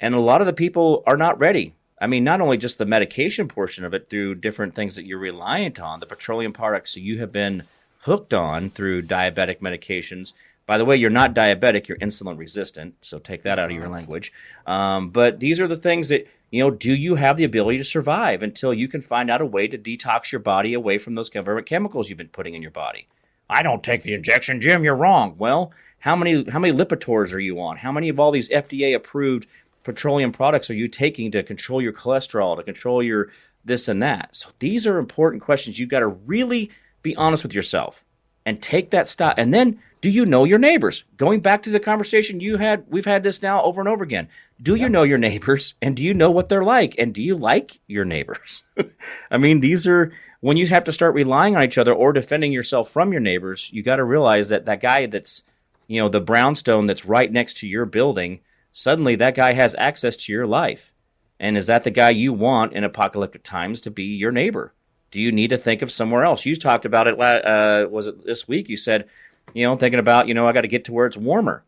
And a lot of the people are not ready. I mean, not only just the medication portion of it through different things that you're reliant on, the petroleum products you have been hooked on through diabetic medications. By the way, you're not diabetic, you're insulin resistant, so take that out of your language. Um, but these are the things that, you know, do you have the ability to survive until you can find out a way to detox your body away from those government chemicals you've been putting in your body? I don't take the injection, Jim, you're wrong. Well, how many how many Lipitors are you on? How many of all these FDA approved petroleum products are you taking to control your cholesterol, to control your this and that? So these are important questions. You've got to really be honest with yourself and take that stop. And then, do you know your neighbors? Going back to the conversation you had, we've had this now over and over again. Do you know your neighbors and do you know what they're like? And do you like your neighbors? I mean, these are when you have to start relying on each other or defending yourself from your neighbors, you got to realize that that guy that's, you know, the brownstone that's right next to your building suddenly that guy has access to your life. And is that the guy you want in apocalyptic times to be your neighbor? Do you need to think of somewhere else? You talked about it. Uh, was it this week? You said, you know, thinking about, you know, I got to get to where it's warmer.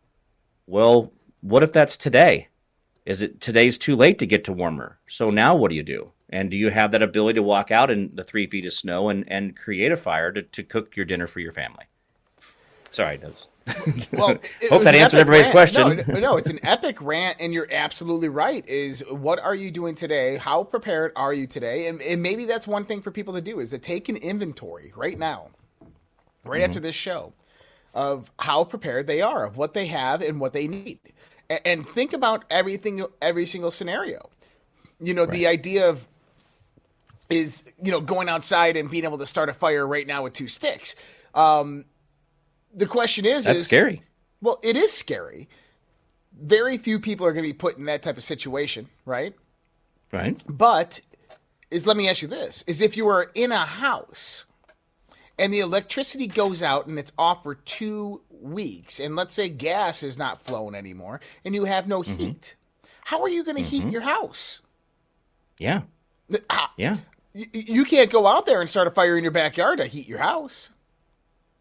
Well, what if that's today? Is it today's too late to get to warmer? So now what do you do? And do you have that ability to walk out in the three feet of snow and, and create a fire to, to cook your dinner for your family? Sorry, was well, hope that answered everybody's rant. question. No, no, it's an epic rant, and you're absolutely right. Is what are you doing today? How prepared are you today? And, and maybe that's one thing for people to do is to take an inventory right now, right Mm-hmm. after this show, of how prepared they are, of what they have and what they need, and, and think about everything, every single scenario. You know, the idea of is you know going outside and being able to start a fire right now with two sticks. Um, the question is, That's is scary. Well, it is scary. Very few people are going to be put in that type of situation, right? Right. But is let me ask you this: is if you were in a house and the electricity goes out and it's off for two weeks, and let's say gas is not flowing anymore, and you have no mm-hmm. heat, how are you going to heat mm-hmm. your house? Yeah. How- ah, Yeah. You, you can't go out there and start a fire in your backyard to heat your house.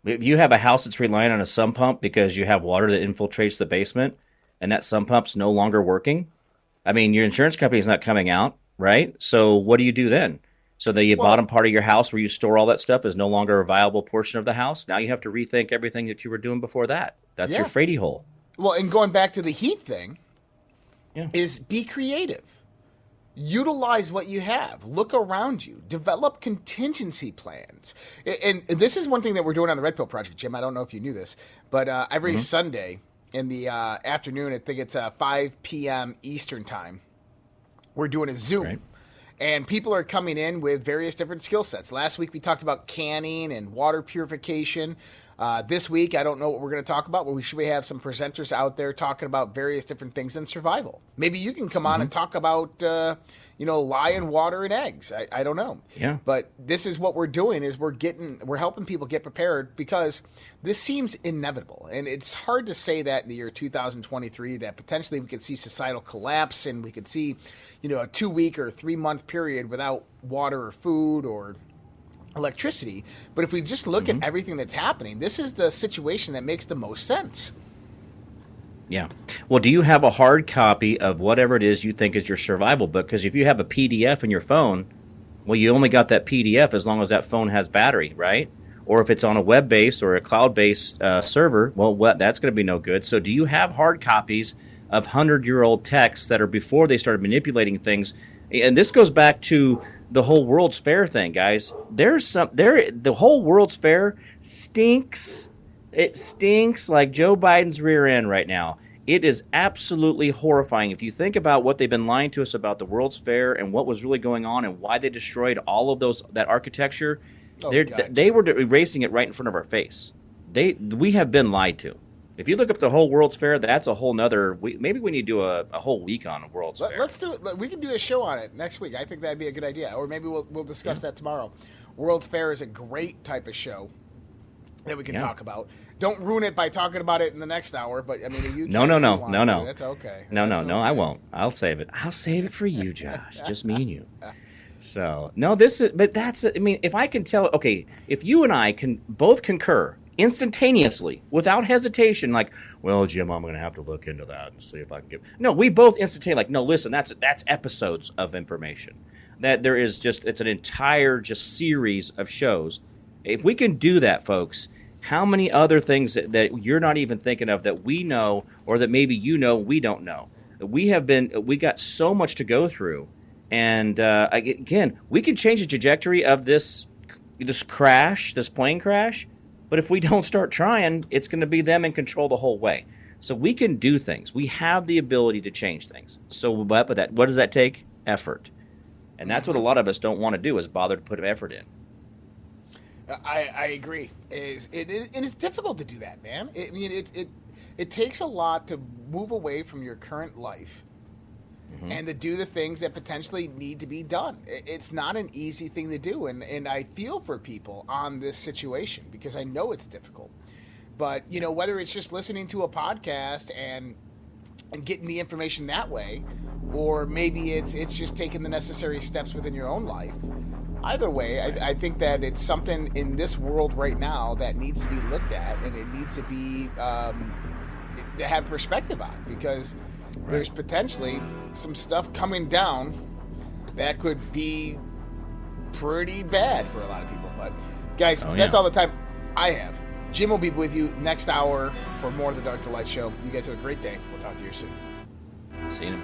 If you have a house that's relying on a sump pump because you have water that infiltrates the basement and that sump pump's no longer working, I mean, your insurance company's not coming out, right? So what do you do then? So the bottom part of your house where you store all that stuff is no longer a viable portion of the house. Now you have to rethink everything that you were doing before that. That's your Yeah. Frady hole. Well, and going back to the heat thing, Yeah. is be creative. Utilize what you have. Look around you. Develop contingency plans. And, and this is one thing that we're doing on the Red Pill Project, Jim. I don't know if you knew this, but uh, every Mm-hmm. Sunday in the uh, afternoon, I think it's uh, 5 p.m. Eastern time, we're doing a Zoom. And people are coming in with various different skill sets. Last week we talked about canning and water purification. Uh, this week, I don't know what we're going to talk about, but we should have some presenters out there talking about various different things in survival. Maybe you can come on Mm-hmm. and talk about, uh, you know, lion water and eggs. I, I don't know. Yeah. But this is what we're doing is we're getting we're helping people get prepared because this seems inevitable, and it's hard to say that in the year 2023 that potentially we could see societal collapse and we could see, you know, a two week or three month period without water or food or electricity. But if we just look Mm-hmm. at everything that's happening, this is the situation that makes the most sense. Yeah. Well, do you have a hard copy of whatever it is you think is your survival book? Because if you have a PDF in your phone, well, you only got that PDF as long as that phone has battery, right? Or if it's on a web based or a cloud based uh, server, well, what, that's going to be no good. So, do you have hard copies of 100 year old texts that are before they started manipulating things? And this goes back to the whole World's Fair thing, guys. There's some, there, the whole World's Fair stinks. It stinks like Joe Biden's rear end right now. It is absolutely horrifying. If you think about what they've been lying to us about the World's Fair and what was really going on and why they destroyed all of those that architecture, Oh, they were erasing it right in front of our face. They we have been lied to. If you look up the whole World's Fair, that's a whole nother. We, maybe we need to do a, a whole week on World's Fair. Let's do it. We can do a show on it next week. I think that'd be a good idea, or maybe we'll we'll discuss that tomorrow. World's Fair is a great type of show that we can Yeah. talk about. Don't ruin it by talking about it in the next hour. But I mean, you No, no, no, no, to. no. That's okay. No, no, That's no, I okay. won't. I'll save it. I'll save it for you, Josh. Just me and you. So no, this is. But that's. I mean, if I can tell, okay, if you and I can both concur instantaneously, without hesitation, like, well, Jim, I'm going to have to look into that and see if I can get. No, we both instantaneously like, no, listen, that's that's episodes of information. That there is just it's an entire just series of shows. If we can do that, folks, how many other things that, that you're not even thinking of that we know or that maybe you know we don't know? We have been we got so much to go through, and uh, again, we can change the trajectory of this this crash, this plane crash. But if we don't start trying, it's going to be them in control the whole way. So we can do things. We have the ability to change things. So, but, but that what does that take? Effort, and that's what a lot of us don't want to do is bother to put effort in. I, I agree. Is it, it, it's difficult to do that, man. I mean, it, it it takes a lot to move away from your current life and to do the things that potentially need to be done. It's not an easy thing to do, and and I feel for people on this situation because I know it's difficult. But you know, whether it's just listening to a podcast and and getting the information that way, or maybe it's it's just taking the necessary steps within your own life. Either way, I, I think that it's something in this world right now that needs to be looked at, and it needs to be um, to have perspective on because there's potentially some stuff coming down that could be pretty bad for a lot of people. But guys, Oh, that's yeah. all the time I have. Jim will be with you next hour for more of the Dark to Light show. You guys have a great day. We'll talk to you soon. See you.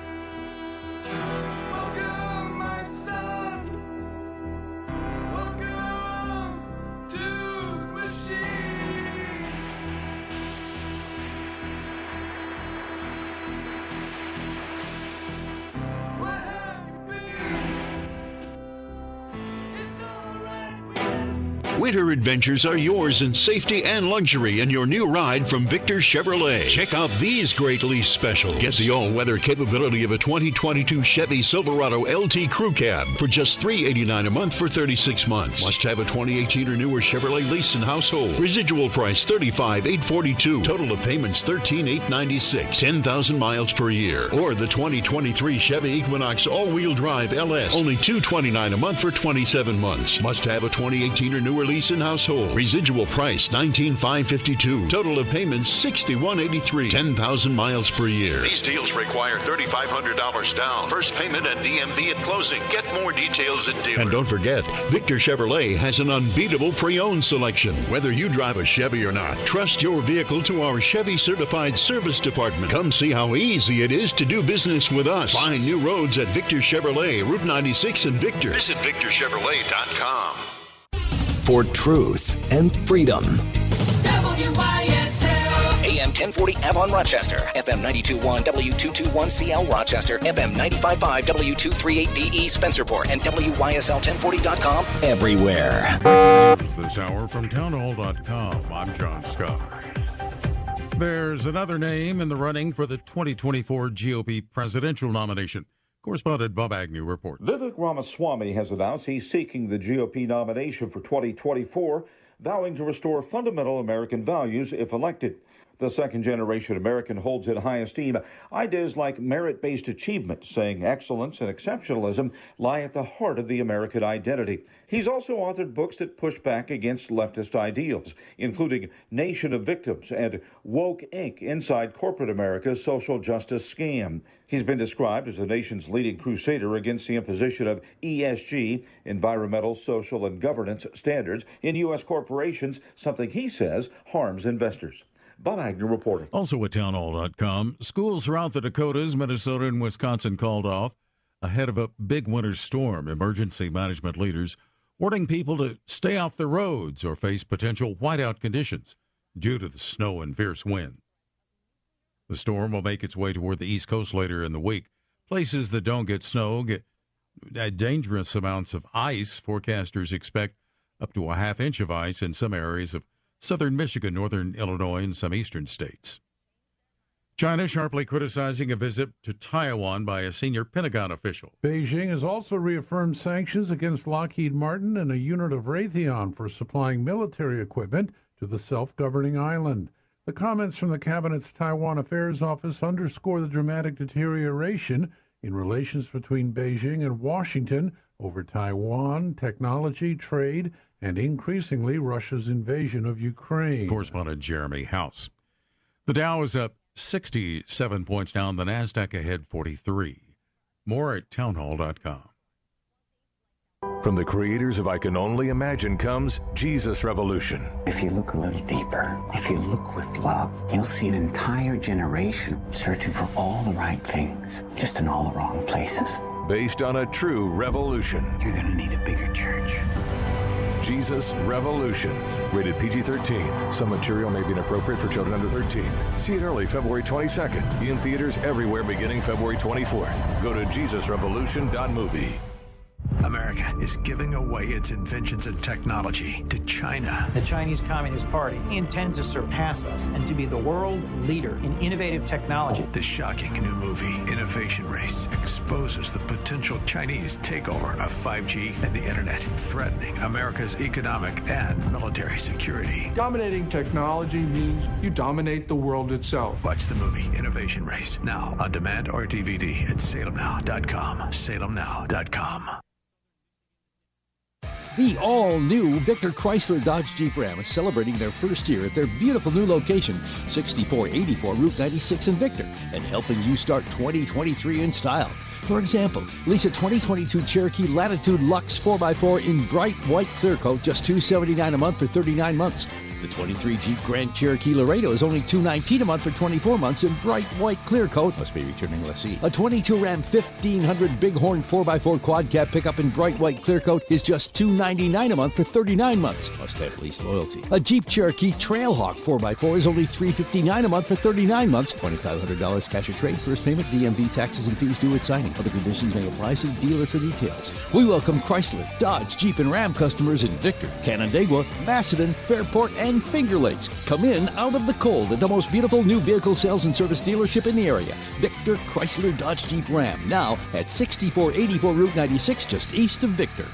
Adventures are yours in safety and luxury in your new ride from Victor Chevrolet. Check out these great lease specials. Get the all-weather capability of a 2022 Chevy Silverado LT Crew Cab for just 389 a month for 36 months. Must have a 2018 or newer Chevrolet lease and household. Residual price $35,842. Total of payments 13,896. 10,000 miles per year. Or the 2023 Chevy Equinox all-wheel drive LS. Only 229 a month for 27 months. Must have a 2018 or newer lease household. Residual price 19,552. Total of payments $61,883. 10,000 miles per year. These deals require $3,500 down. First payment at DMV at closing. Get more details at dealer. And don't forget, Victor Chevrolet has an unbeatable pre-owned selection. Whether you drive a Chevy or not, trust your vehicle to our Chevy certified service department. Come see how easy it is to do business with us. Find new roads at Victor Chevrolet, Route 96 in Victor. Visit victorchevrolet.com. For truth and freedom. WYSL. AM 1040 Avon Rochester, FM 921 W221CL Rochester, FM 955 W238DE E Spencerport, and WYSL1040.com everywhere. This hour from townhall.com. I'm John Scott. There's another name in the running for the 2024 GOP presidential nomination. Correspondent Bob Agnew reports. Vivek Ramaswamy has announced he's seeking the GOP nomination for 2024, vowing to restore fundamental American values if elected. The second generation American holds in high esteem ideas like merit based achievement, saying excellence and exceptionalism lie at the heart of the American identity. He's also authored books that push back against leftist ideals, including Nation of Victims and Woke Inc. Inside Corporate America's Social Justice Scam. He's been described as the nation's leading crusader against the imposition of ESG, environmental, social, and governance standards in U.S. corporations, something he says harms investors. Bob Agnew reporting. Also at townhall.com, schools throughout the Dakotas, Minnesota, and Wisconsin called off ahead of a big winter storm. Emergency management leaders warning people to stay off the roads or face potential whiteout conditions due to the snow and fierce wind. The storm will make its way toward the East Coast later in the week. Places that don't get snow get uh, dangerous amounts of ice. Forecasters expect up to a half inch of ice in some areas of southern Michigan, northern Illinois, and some eastern states. China sharply criticizing a visit to Taiwan by a senior Pentagon official. Beijing has also reaffirmed sanctions against Lockheed Martin and a unit of Raytheon for supplying military equipment to the self governing island. The comments from the Cabinet's Taiwan Affairs Office underscore the dramatic deterioration in relations between Beijing and Washington over Taiwan, technology, trade, and increasingly Russia's invasion of Ukraine. Correspondent Jeremy House. The Dow is up 67 points down, the NASDAQ ahead 43. More at townhall.com. From the creators of I Can Only Imagine comes Jesus Revolution. If you look a little deeper, if you look with love, you'll see an entire generation searching for all the right things, just in all the wrong places. Based on a true revolution. You're going to need a bigger church. Jesus Revolution. Rated PG 13. Some material may be inappropriate for children under 13. See it early February 22nd. In theaters everywhere beginning February 24th. Go to JesusRevolution.movie. America is giving away its inventions and technology to China. The Chinese Communist Party intends to surpass us and to be the world leader in innovative technology. The shocking new movie, Innovation Race, exposes the potential Chinese takeover of 5G and the Internet, threatening America's economic and military security. Dominating technology means you dominate the world itself. Watch the movie Innovation Race now on demand or DVD at salemnow.com. Salemnow.com. The all new Victor Chrysler Dodge Jeep Ram is celebrating their first year at their beautiful new location, 6484 Route 96 in Victor, and helping you start 2023 in style. For example, lease a 2022 Cherokee Latitude Lux 4x4 in bright white clear coat, just 279 a month for 39 months. The 23 Jeep Grand Cherokee Laredo is only 219 a month for 24 months in bright white clear coat, must be returning lessee. A 22 Ram 1500 Bighorn 4x4 quad cab pickup in bright white clear coat is just 299 a month for 39 months, must have lease loyalty. A Jeep Cherokee Trailhawk 4x4 is only 359 a month for 39 months, $2,500 cash or trade, first payment, DMV taxes and fees due at signing. Other conditions may apply. See dealer for details. We welcome Chrysler, Dodge, Jeep, and Ram customers in Victor, Canandaigua, Macedon, Fairport, and Finger Lakes. Come in out of the cold at the most beautiful new vehicle sales and service dealership in the area. Victor Chrysler Dodge Jeep Ram. Now at 6484 Route 96, just east of Victor.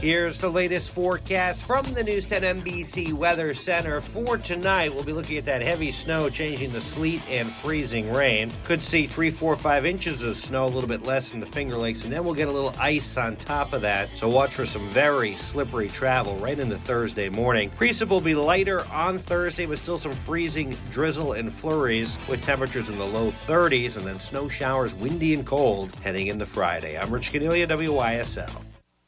Here's the latest forecast from the News 10 NBC Weather Center. For tonight, we'll be looking at that heavy snow changing to sleet and freezing rain. Could see three, four, five inches of snow, a little bit less in the Finger Lakes, and then we'll get a little ice on top of that. So watch for some very slippery travel right into Thursday morning. Precip will be lighter on Thursday with still some freezing drizzle and flurries with temperatures in the low 30s, and then snow showers, windy and cold heading into Friday. I'm Rich Caniglia, WYSL.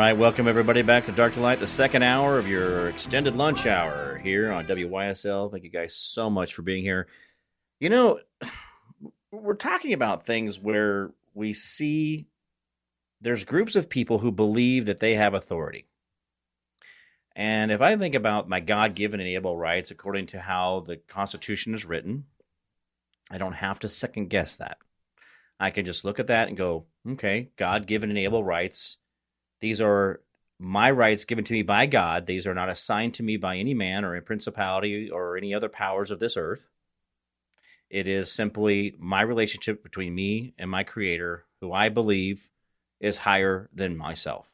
Right, welcome everybody back to Dark to Light, the second hour of your extended lunch hour here on WYSL. Thank you guys so much for being here. You know, we're talking about things where we see there's groups of people who believe that they have authority. And if I think about my God given and able rights according to how the Constitution is written, I don't have to second guess that. I can just look at that and go, okay, God given and able rights. These are my rights given to me by God. These are not assigned to me by any man or a principality or any other powers of this earth. It is simply my relationship between me and my creator, who I believe is higher than myself.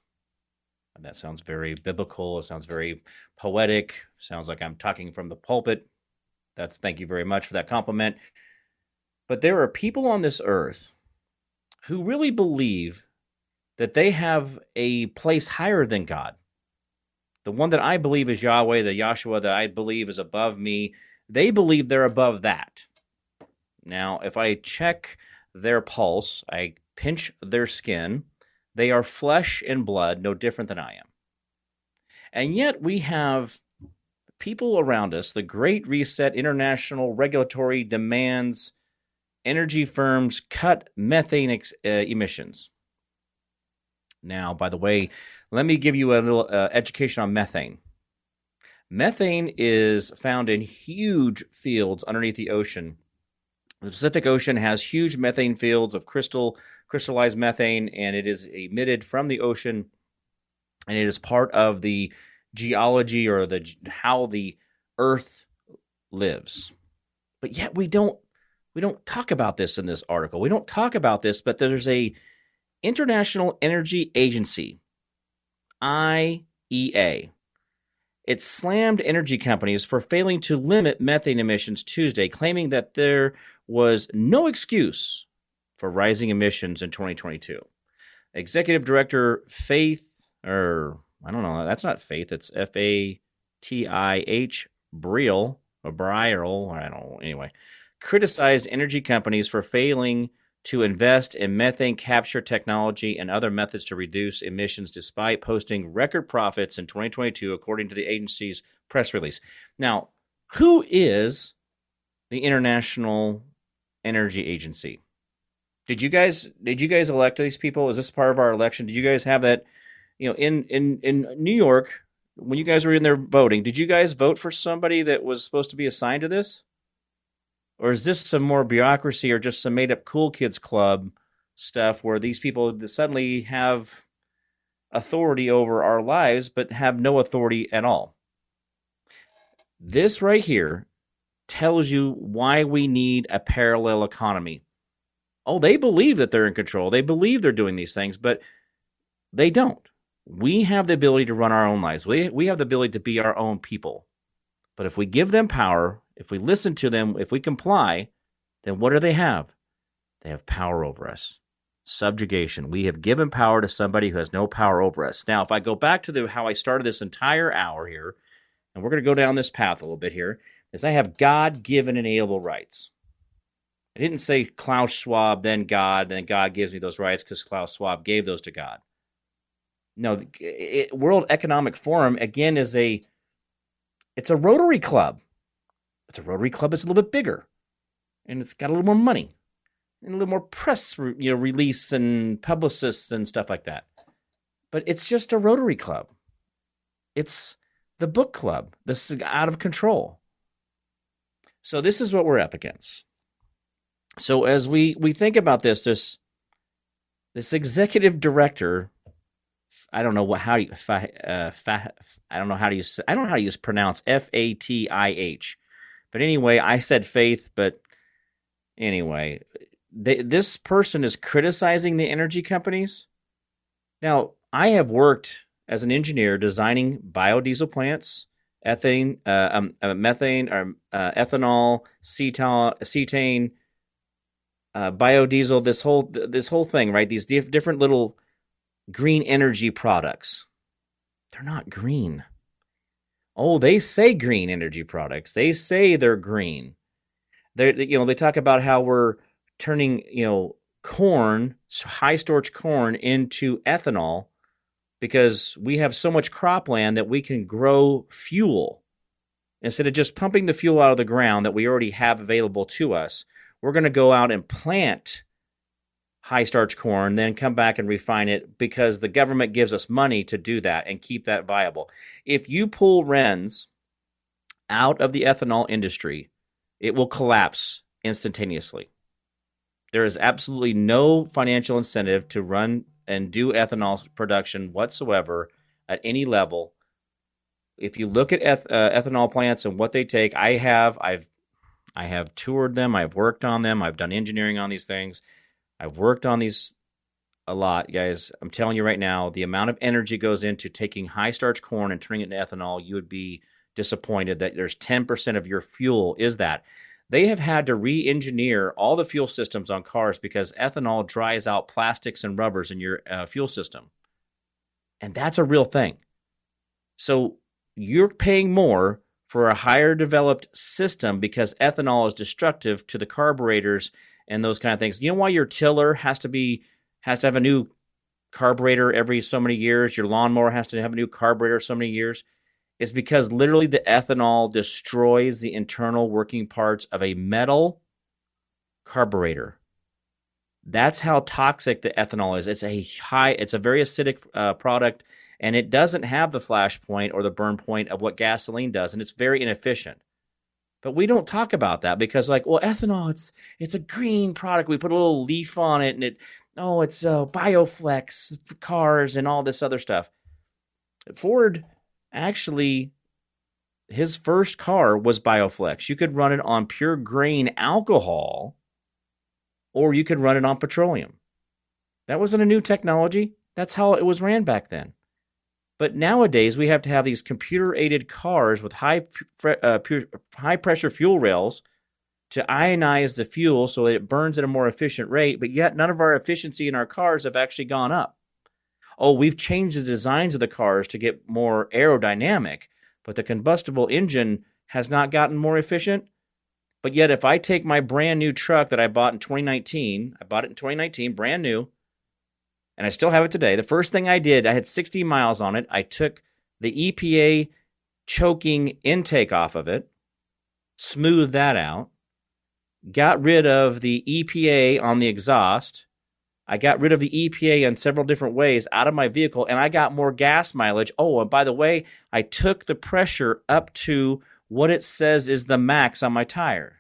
And that sounds very biblical. It sounds very poetic. Sounds like I'm talking from the pulpit. That's thank you very much for that compliment. But there are people on this earth who really believe that they have a place higher than God. The one that I believe is Yahweh, the Yahshua that I believe is above me, they believe they're above that. Now, if I check their pulse, I pinch their skin, they are flesh and blood, no different than I am. And yet we have people around us, the Great Reset International Regulatory demands energy firms cut methane ex- uh, emissions. Now, by the way, let me give you a little uh, education on methane. Methane is found in huge fields underneath the ocean the Pacific Ocean has huge methane fields of crystal crystallized methane, and it is emitted from the ocean, and it is part of the geology or the how the Earth lives. But yet we don't we don't talk about this in this article. We don't talk about this, but there's a International Energy Agency, IEA, it slammed energy companies for failing to limit methane emissions Tuesday, claiming that there was no excuse for rising emissions in 2022. Executive Director Faith, or I don't know, that's not Faith, it's F A T I H Briel, or Briel, I don't know, anyway, criticized energy companies for failing to invest in methane capture technology and other methods to reduce emissions despite posting record profits in 2022, according to the agency's press release. Now, who is the International Energy Agency? Did you guys did you guys elect these people? Is this part of our election? Did you guys have that? You know, in in in New York, when you guys were in there voting, did you guys vote for somebody that was supposed to be assigned to this? Or is this some more bureaucracy or just some made up cool kids club stuff where these people suddenly have authority over our lives but have no authority at all? This right here tells you why we need a parallel economy. Oh, they believe that they're in control. They believe they're doing these things, but they don't. We have the ability to run our own lives. We, we have the ability to be our own people. But if we give them power, if we listen to them, if we comply, then what do they have? They have power over us. Subjugation. We have given power to somebody who has no power over us. Now, if I go back to the how I started this entire hour here, and we're going to go down this path a little bit here, is I have God given inalienable rights. I didn't say Klaus Schwab, then God, then God gives me those rights because Klaus Schwab gave those to God. No, it, World Economic Forum again is a it's a Rotary Club. It's a Rotary Club that's a little bit bigger, and it's got a little more money and a little more press, you know, release and publicists and stuff like that. But it's just a Rotary Club. It's the book club. This is out of control. So this is what we're up against. So as we we think about this, this this executive director, I don't know what how you uh, I don't know how to use I don't know how to use pronounce F A T I H. But anyway, I said faith, but anyway, they, this person is criticizing the energy companies. Now, I have worked as an engineer designing biodiesel plants, ethane, uh, um, uh, methane, or uh, ethanol, cetane, cetane uh, biodiesel, this whole this whole thing, right? These diff- different little green energy products. They're not green. Oh, they say green energy products. They say they're green. They you know, they talk about how we're turning, you know, corn, high storage corn into ethanol because we have so much cropland that we can grow fuel. Instead of just pumping the fuel out of the ground that we already have available to us, we're going to go out and plant high starch corn, then come back and refine it because the government gives us money to do that and keep that viable. If you pull RINs out of the ethanol industry, it will collapse instantaneously. There is absolutely no financial incentive to run and do ethanol production whatsoever at any level. If you look at eth- uh, ethanol plants and what they take, I have I've I have toured them, I've worked on them, I've done engineering on these things I've worked on these a lot, guys. I'm telling you right now, the amount of energy goes into taking high starch corn and turning it into ethanol, you would be disappointed that there's 10% of your fuel is that. They have had to re engineer all the fuel systems on cars because ethanol dries out plastics and rubbers in your uh, fuel system. And that's a real thing. So you're paying more for a higher developed system because ethanol is destructive to the carburetors and those kind of things. You know why your tiller has to be has to have a new carburetor every so many years? Your lawnmower has to have a new carburetor so many years. It's because literally the ethanol destroys the internal working parts of a metal carburetor. That's how toxic the ethanol is. It's a high, it's a very acidic uh, product, and it doesn't have the flash point or the burn point of what gasoline does, and it's very inefficient. But we don't talk about that because, like, well, ethanol, it's it's a green product. We put a little leaf on it, and it, oh, it's uh, Bioflex for cars and all this other stuff. Ford actually, his first car was Bioflex. You could run it on pure grain alcohol, or you could run it on petroleum. That wasn't a new technology. That's how it was ran back then. But nowadays, we have to have these computer aided cars with high, uh, high pressure fuel rails to ionize the fuel so it burns at a more efficient rate, but yet none of our efficiency in our cars have actually gone up. Oh, we've changed the designs of the cars to get more aerodynamic, but the combustible engine has not gotten more efficient. But yet, if I take my brand new truck that I bought in 2019, I bought it in 2019, brand new, and I still have it today. The first thing I did, I had 60 miles on it. I took the EPA choking intake off of it, smoothed that out, got rid of the EPA on the exhaust. I got rid of the EPA in several different ways out of my vehicle, and I got more gas mileage. Oh, and by the way, I took the pressure up to what it says is the max on my tire.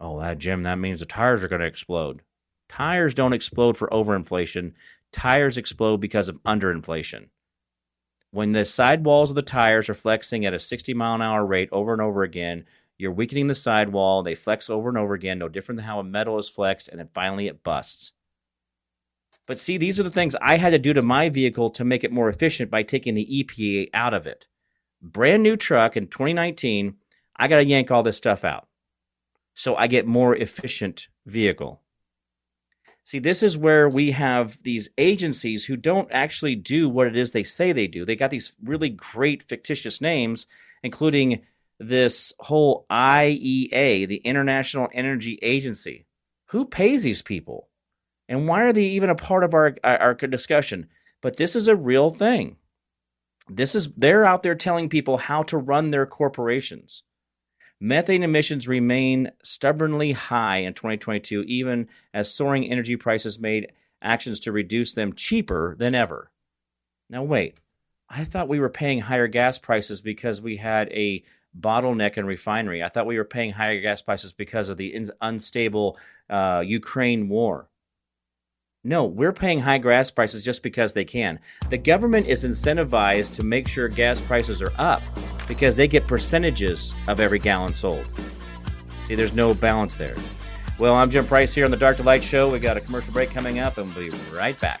Oh, that Jim, that means the tires are going to explode. Tires don't explode for overinflation. Tires explode because of underinflation. When the sidewalls of the tires are flexing at a 60 mile an hour rate over and over again, you're weakening the sidewall. They flex over and over again, no different than how a metal is flexed, and then finally it busts. But see, these are the things I had to do to my vehicle to make it more efficient by taking the EPA out of it. Brand new truck in 2019, I got to yank all this stuff out. So I get more efficient vehicle. See, this is where we have these agencies who don't actually do what it is they say they do. They got these really great fictitious names, including this whole IEA, the International Energy Agency. Who pays these people? And why are they even a part of our, our discussion? But this is a real thing. This is they're out there telling people how to run their corporations. Methane emissions remain stubbornly high in 2022, even as soaring energy prices made actions to reduce them cheaper than ever. Now, wait, I thought we were paying higher gas prices because we had a bottleneck in refinery. I thought we were paying higher gas prices because of the unstable uh, Ukraine war. No, we're paying high gas prices just because they can. The government is incentivized to make sure gas prices are up because they get percentages of every gallon sold. See, there's no balance there. Well, I'm Jim Price here on the Dark to Light Show. We got a commercial break coming up, and we'll be right back.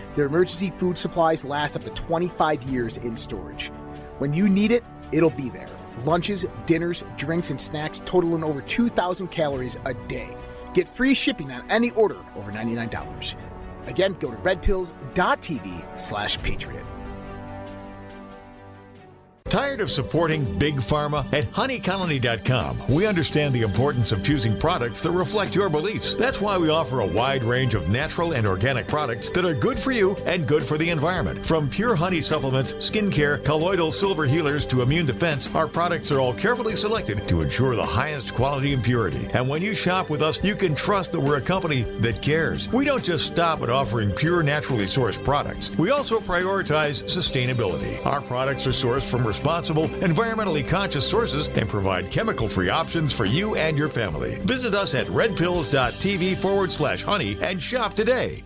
Their emergency food supplies last up to 25 years in storage. When you need it, it'll be there. Lunches, dinners, drinks, and snacks totaling over 2,000 calories a day. Get free shipping on any order over $99. Again, go to redpills.tv slash patriot. Tired of supporting Big Pharma? At honeycolony.com, we understand the importance of choosing products that reflect your beliefs. That's why we offer a wide range of natural and organic products that are good for you and good for the environment. From pure honey supplements, skincare, colloidal silver healers to immune defense, our products are all carefully selected to ensure the highest quality and purity. And when you shop with us, you can trust that we're a company that cares. We don't just stop at offering pure, naturally sourced products. We also prioritize sustainability. Our products are sourced from responsible, environmentally conscious sources and provide chemical free options for you and your family. Visit us at redpills.tv forward slash honey and shop today.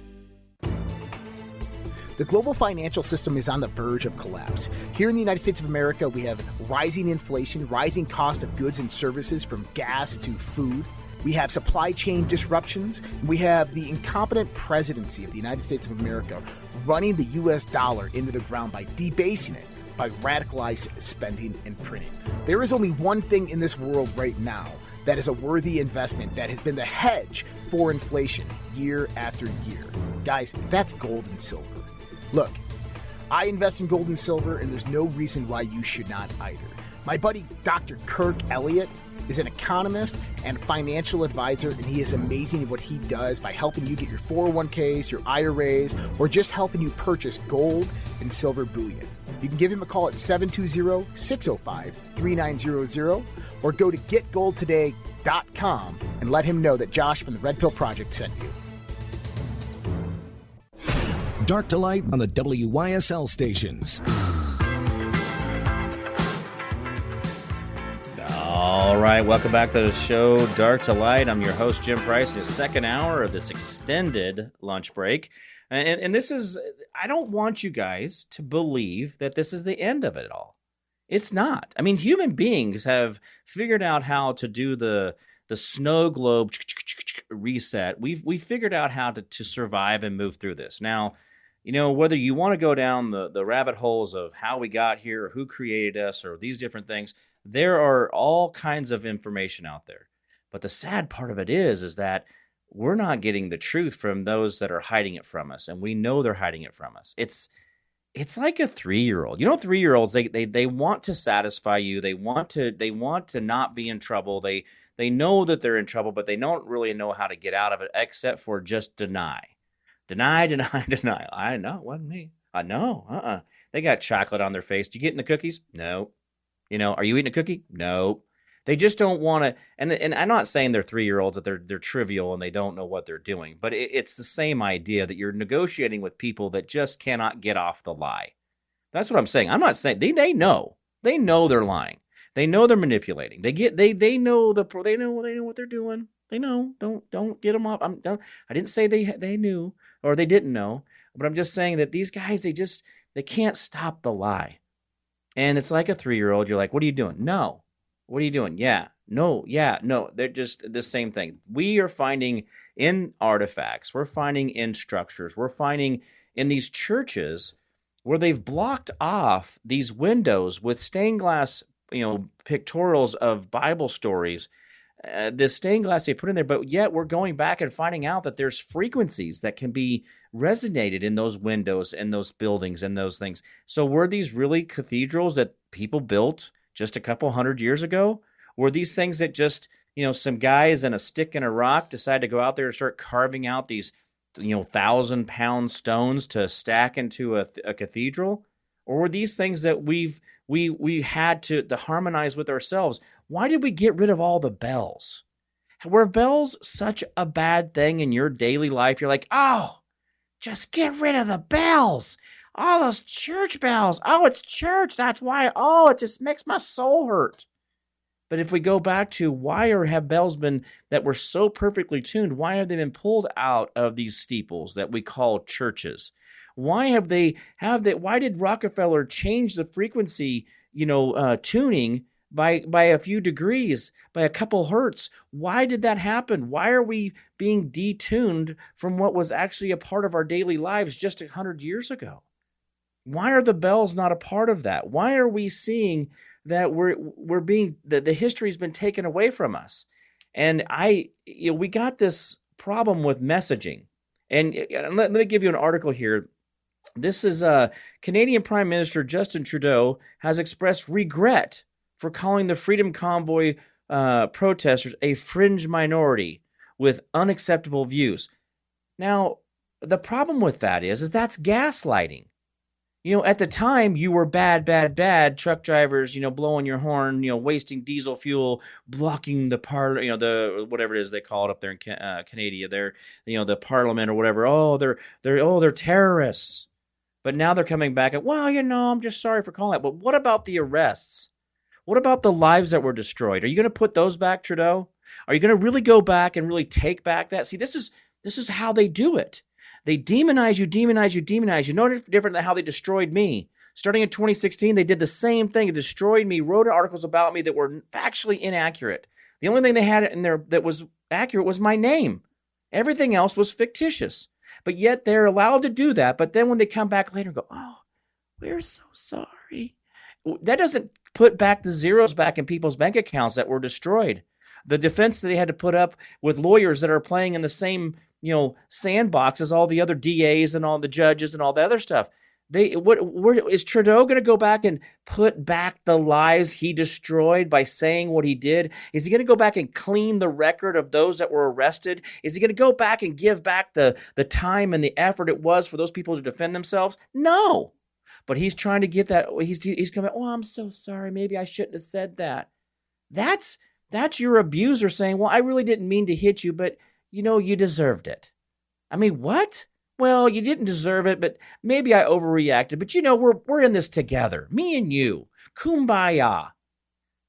The global financial system is on the verge of collapse. Here in the United States of America, we have rising inflation, rising cost of goods and services from gas to food. We have supply chain disruptions. We have the incompetent presidency of the United States of America running the US dollar into the ground by debasing it by radicalized spending and printing. There is only one thing in this world right now that is a worthy investment that has been the hedge for inflation year after year. Guys, that's gold and silver. Look, I invest in gold and silver, and there's no reason why you should not either. My buddy Dr. Kirk Elliott is an economist and financial advisor, and he is amazing at what he does by helping you get your 401ks, your IRAs, or just helping you purchase gold and silver bullion. You can give him a call at 720 605 3900 or go to getgoldtoday.com and let him know that Josh from the Red Pill Project sent you. Dark to light on the WYSL stations. All right, welcome back to the show, Dark to Light. I'm your host, Jim Price. The second hour of this extended lunch break. And, and this is, I don't want you guys to believe that this is the end of it all. It's not. I mean, human beings have figured out how to do the the snow globe reset. We've we figured out how to, to survive and move through this. Now, you know, whether you want to go down the, the rabbit holes of how we got here or who created us or these different things, there are all kinds of information out there. But the sad part of it is, is that we're not getting the truth from those that are hiding it from us. And we know they're hiding it from us. It's it's like a three year old. You know, three year olds, they, they they want to satisfy you. They want to they want to not be in trouble. They they know that they're in trouble, but they don't really know how to get out of it except for just deny. Deny, deny, deny. I know, it wasn't me. I know. Uh-uh. They got chocolate on their face. Do you get in the cookies? No. You know, are you eating a cookie? No. They just don't want to. And and I'm not saying they're three year olds that they're they're trivial and they don't know what they're doing, but it, it's the same idea that you're negotiating with people that just cannot get off the lie. That's what I'm saying. I'm not saying they they know they know they're lying. They know they're manipulating. They get they they know the they know they know what they're doing. They know. Don't don't get them off. I'm don't, I didn't say they they knew or they didn't know, but I'm just saying that these guys they just they can't stop the lie. And it's like a three year old. You're like, what are you doing? No. What are you doing? Yeah. No. Yeah. No. They're just the same thing. We are finding in artifacts, we're finding in structures, we're finding in these churches where they've blocked off these windows with stained glass, you know, pictorials of Bible stories. Uh, the stained glass they put in there, but yet we're going back and finding out that there's frequencies that can be resonated in those windows and those buildings and those things. So were these really cathedrals that people built just a couple hundred years ago? Were these things that just, you know, some guys and a stick and a rock decided to go out there and start carving out these, you know, thousand pound stones to stack into a, a cathedral? Or were these things that we've we we had to, to harmonize with ourselves? Why did we get rid of all the bells? Were bells such a bad thing in your daily life? You're like, oh, Just get rid of the bells. All those church bells. Oh, it's church. That's why. Oh, it just makes my soul hurt. But if we go back to why are have bells been that were so perfectly tuned, why have they been pulled out of these steeples that we call churches? Why have they have they why did Rockefeller change the frequency, you know, uh, tuning by by a few degrees, by a couple hertz? Why did that happen? Why are we being detuned from what was actually a part of our daily lives just a hundred years ago? Why are the bells not a part of that? Why are we seeing that we're we're being that the history's been taken away from us. And I you know, we got this problem with messaging. And let, let me give you an article here. This is uh, Canadian Prime Minister Justin Trudeau has expressed regret for calling the Freedom Convoy uh, protesters a fringe minority with unacceptable views. Now, the problem with that is, is that's gaslighting you know, at the time you were bad, bad, bad truck drivers, you know, blowing your horn, you know, wasting diesel fuel, blocking the par, you know, the whatever it is they call it up there in uh, Canada, they're, you know, the parliament or whatever. Oh, they're, they're, oh, they're terrorists. But now they're coming back at, well, you know, I'm just sorry for calling that. But what about the arrests? What about the lives that were destroyed? Are you going to put those back, Trudeau? Are you going to really go back and really take back that? See, this is this is how they do it. They demonize you, demonize you, demonize you. No different than how they destroyed me. Starting in 2016, they did the same thing. It destroyed me, wrote articles about me that were factually inaccurate. The only thing they had in there that was accurate was my name. Everything else was fictitious. But yet they're allowed to do that. But then when they come back later and go, oh, we're so sorry. That doesn't put back the zeros back in people's bank accounts that were destroyed. The defense that they had to put up with lawyers that are playing in the same you know sandbox as all the other DAs and all the judges and all the other stuff. They what where, is Trudeau going to go back and put back the lies he destroyed by saying what he did? Is he going to go back and clean the record of those that were arrested? Is he going to go back and give back the the time and the effort it was for those people to defend themselves? No. But he's trying to get that he's he's coming, "Oh, I'm so sorry. Maybe I shouldn't have said that." That's that's your abuser saying, "Well, I really didn't mean to hit you, but you know, you deserved it. I mean, what? Well, you didn't deserve it, but maybe I overreacted. But you know, we're we're in this together. Me and you. Kumbaya.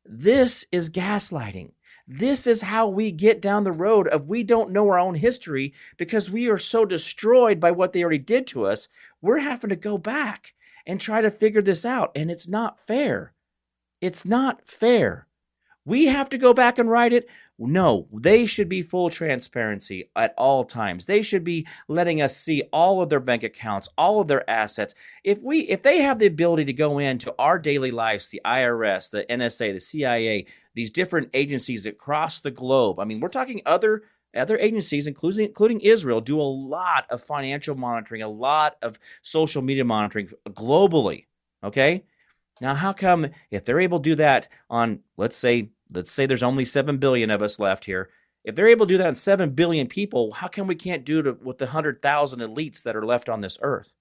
This is gaslighting. This is how we get down the road of we don't know our own history because we are so destroyed by what they already did to us. We're having to go back and try to figure this out. And it's not fair. It's not fair. We have to go back and write it. No, they should be full transparency at all times. They should be letting us see all of their bank accounts, all of their assets. If we if they have the ability to go into our daily lives, the IRS, the NSA, the CIA, these different agencies across the globe. I mean, we're talking other other agencies, including including Israel, do a lot of financial monitoring, a lot of social media monitoring globally. Okay, now how come if they're able to do that on let's say let's say there's only 7 billion of us left here. If they're able to do that on 7 billion people, how come we can't do it with the 100,000 elites that are left on this earth?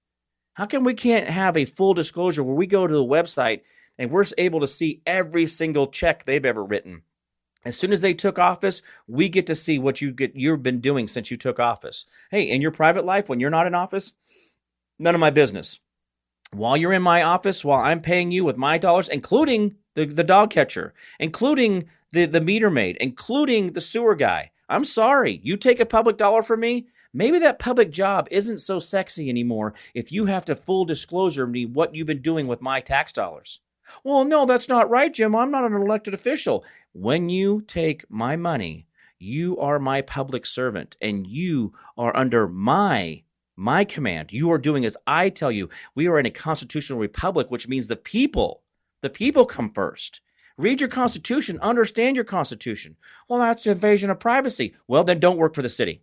How come we can't have a full disclosure where we go to the website and we're able to see every single check they've ever written? As soon as they took office, we get to see what you get you've been doing since you took office. Hey, in your private life when you're not in office, none of my business. While you're in my office, while I'm paying you with my dollars, including the, the dog catcher, including the, the meter maid, including the sewer guy. I'm sorry, you take a public dollar from me, maybe that public job isn't so sexy anymore if you have to full disclosure me what you've been doing with my tax dollars. Well, no, that's not right, Jim. I'm not an elected official. When you take my money, you are my public servant and you are under my my command. You are doing as I tell you. We are in a constitutional republic, which means the people the people come first. Read your Constitution, understand your Constitution. Well, that's invasion of privacy. Well, then don't work for the city.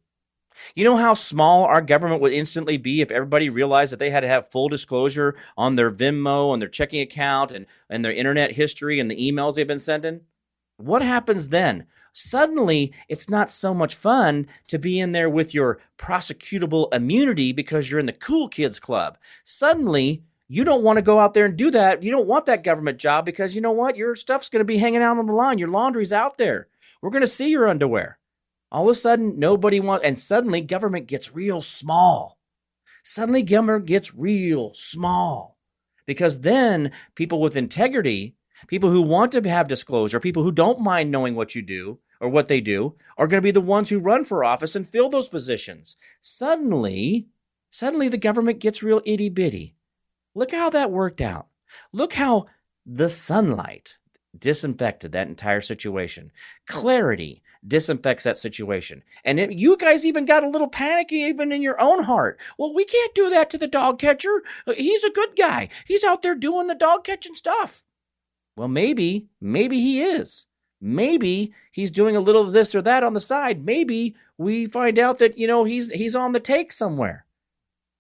You know how small our government would instantly be if everybody realized that they had to have full disclosure on their Venmo and their checking account and, and their internet history and the emails they've been sending? What happens then? Suddenly, it's not so much fun to be in there with your prosecutable immunity because you're in the cool kids club. Suddenly, you don't want to go out there and do that. You don't want that government job because you know what? Your stuff's going to be hanging out on the line. Your laundry's out there. We're going to see your underwear. All of a sudden, nobody wants, and suddenly government gets real small. suddenly government gets real small. Because then people with integrity, people who want to have disclosure, people who don't mind knowing what you do or what they do, are going to be the ones who run for office and fill those positions. Suddenly, suddenly the government gets real itty bitty. Look how that worked out. Look how the sunlight disinfected that entire situation. Clarity disinfects that situation. And it, you guys even got a little panicky even in your own heart. Well, we can't do that to the dog catcher. He's a good guy. He's out there doing the dog catching stuff. Well, maybe, maybe he is. Maybe he's doing a little of this or that on the side. Maybe we find out that, you know, he's he's on the take somewhere.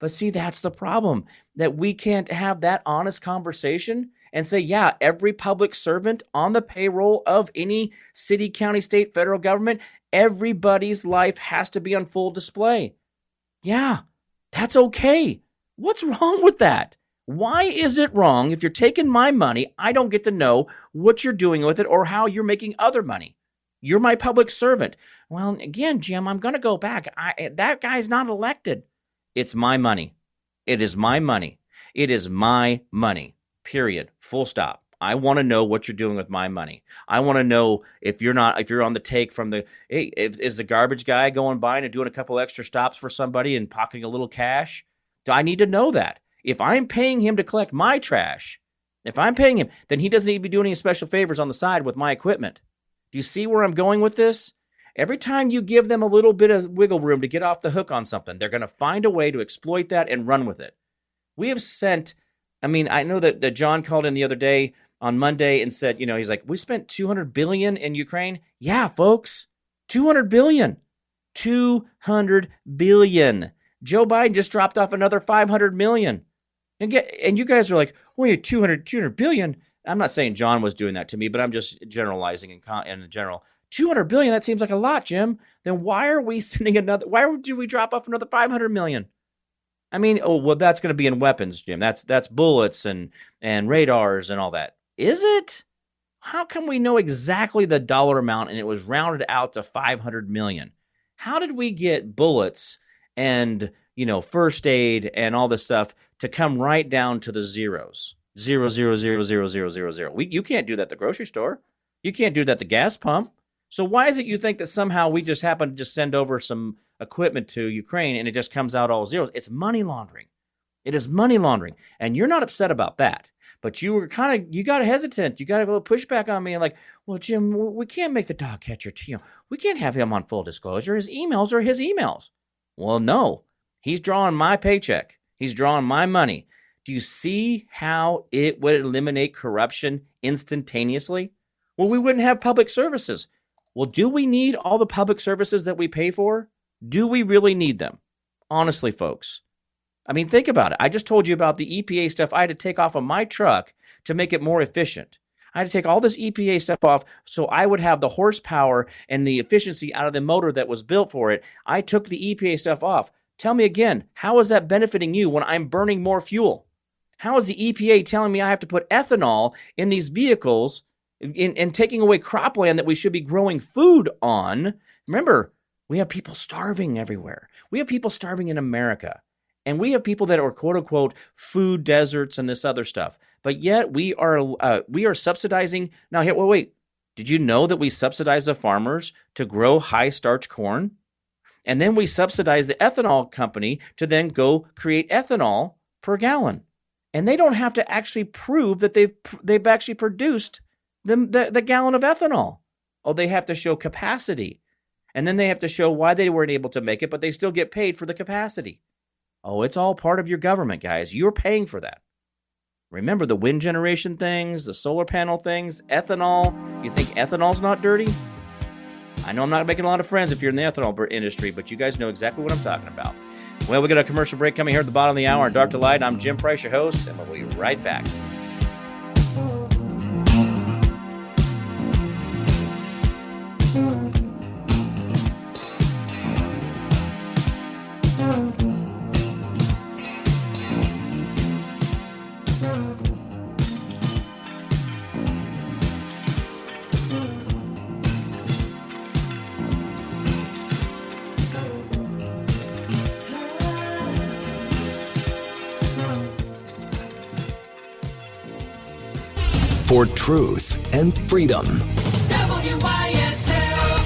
But see, that's the problem that we can't have that honest conversation and say, yeah, every public servant on the payroll of any city, county, state, federal government, everybody's life has to be on full display. Yeah, that's okay. What's wrong with that? Why is it wrong if you're taking my money, I don't get to know what you're doing with it or how you're making other money? You're my public servant. Well, again, Jim, I'm going to go back. I, that guy's not elected. It's my money. It is my money. It is my money. Period. Full stop. I want to know what you're doing with my money. I want to know if you're not if you're on the take from the hey, if, is the garbage guy going by and doing a couple extra stops for somebody and pocketing a little cash? Do I need to know that? If I'm paying him to collect my trash, if I'm paying him, then he doesn't need to be doing any special favors on the side with my equipment. Do you see where I'm going with this? Every time you give them a little bit of wiggle room to get off the hook on something, they're going to find a way to exploit that and run with it. We have sent I mean, I know that, that John called in the other day on Monday and said, you know, he's like, we spent 200 billion in Ukraine. Yeah, folks, 200 billion. 200 billion. Joe Biden just dropped off another 500 million. And get and you guys are like, well, you 200 200 billion. I'm not saying John was doing that to me, but I'm just generalizing in, in general. 200 billion, that seems like a lot, Jim. Then why are we sending another why do we drop off another 500 million? I mean, oh well, that's going to be in weapons, Jim. That's that's bullets and and radars and all that. Is it? How can we know exactly the dollar amount and it was rounded out to 500 million? How did we get bullets and you know first aid and all this stuff to come right down to the zeros? Zero zero zero zero zero zero zero. We, you can't do that at the grocery store. You can't do that at the gas pump. So why is it you think that somehow we just happen to just send over some equipment to Ukraine and it just comes out all zeros. It's money laundering. It is money laundering. And you're not upset about that. But you were kind of, you got hesitant. You got a little pushback on me and like, well, Jim, we can't make the dog catcher, you know, we can't have him on full disclosure. His emails are his emails. Well, no, he's drawing my paycheck. He's drawing my money. Do you see how it would eliminate corruption instantaneously? Well, we wouldn't have public services. Well, do we need all the public services that we pay for? Do we really need them? Honestly, folks. I mean, think about it. I just told you about the EPA stuff I had to take off of my truck to make it more efficient. I had to take all this EPA stuff off so I would have the horsepower and the efficiency out of the motor that was built for it. I took the EPA stuff off. Tell me again, how is that benefiting you when I'm burning more fuel? How is the EPA telling me I have to put ethanol in these vehicles and taking away cropland that we should be growing food on? Remember, we have people starving everywhere. We have people starving in America. And we have people that are quote unquote food deserts and this other stuff. But yet we are uh, we are subsidizing now. Wait, wait. Did you know that we subsidize the farmers to grow high starch corn? And then we subsidize the ethanol company to then go create ethanol per gallon. And they don't have to actually prove that they've they've actually produced the, the, the gallon of ethanol. Oh, they have to show capacity and then they have to show why they weren't able to make it, but they still get paid for the capacity. Oh, it's all part of your government, guys. You're paying for that. Remember the wind generation things, the solar panel things, ethanol. You think ethanol's not dirty? I know I'm not making a lot of friends if you're in the ethanol industry, but you guys know exactly what I'm talking about. Well, we got a commercial break coming here at the bottom of the hour Dark to Light. I'm Jim Price, your host, and we'll be right back. For truth and freedom. WYSL.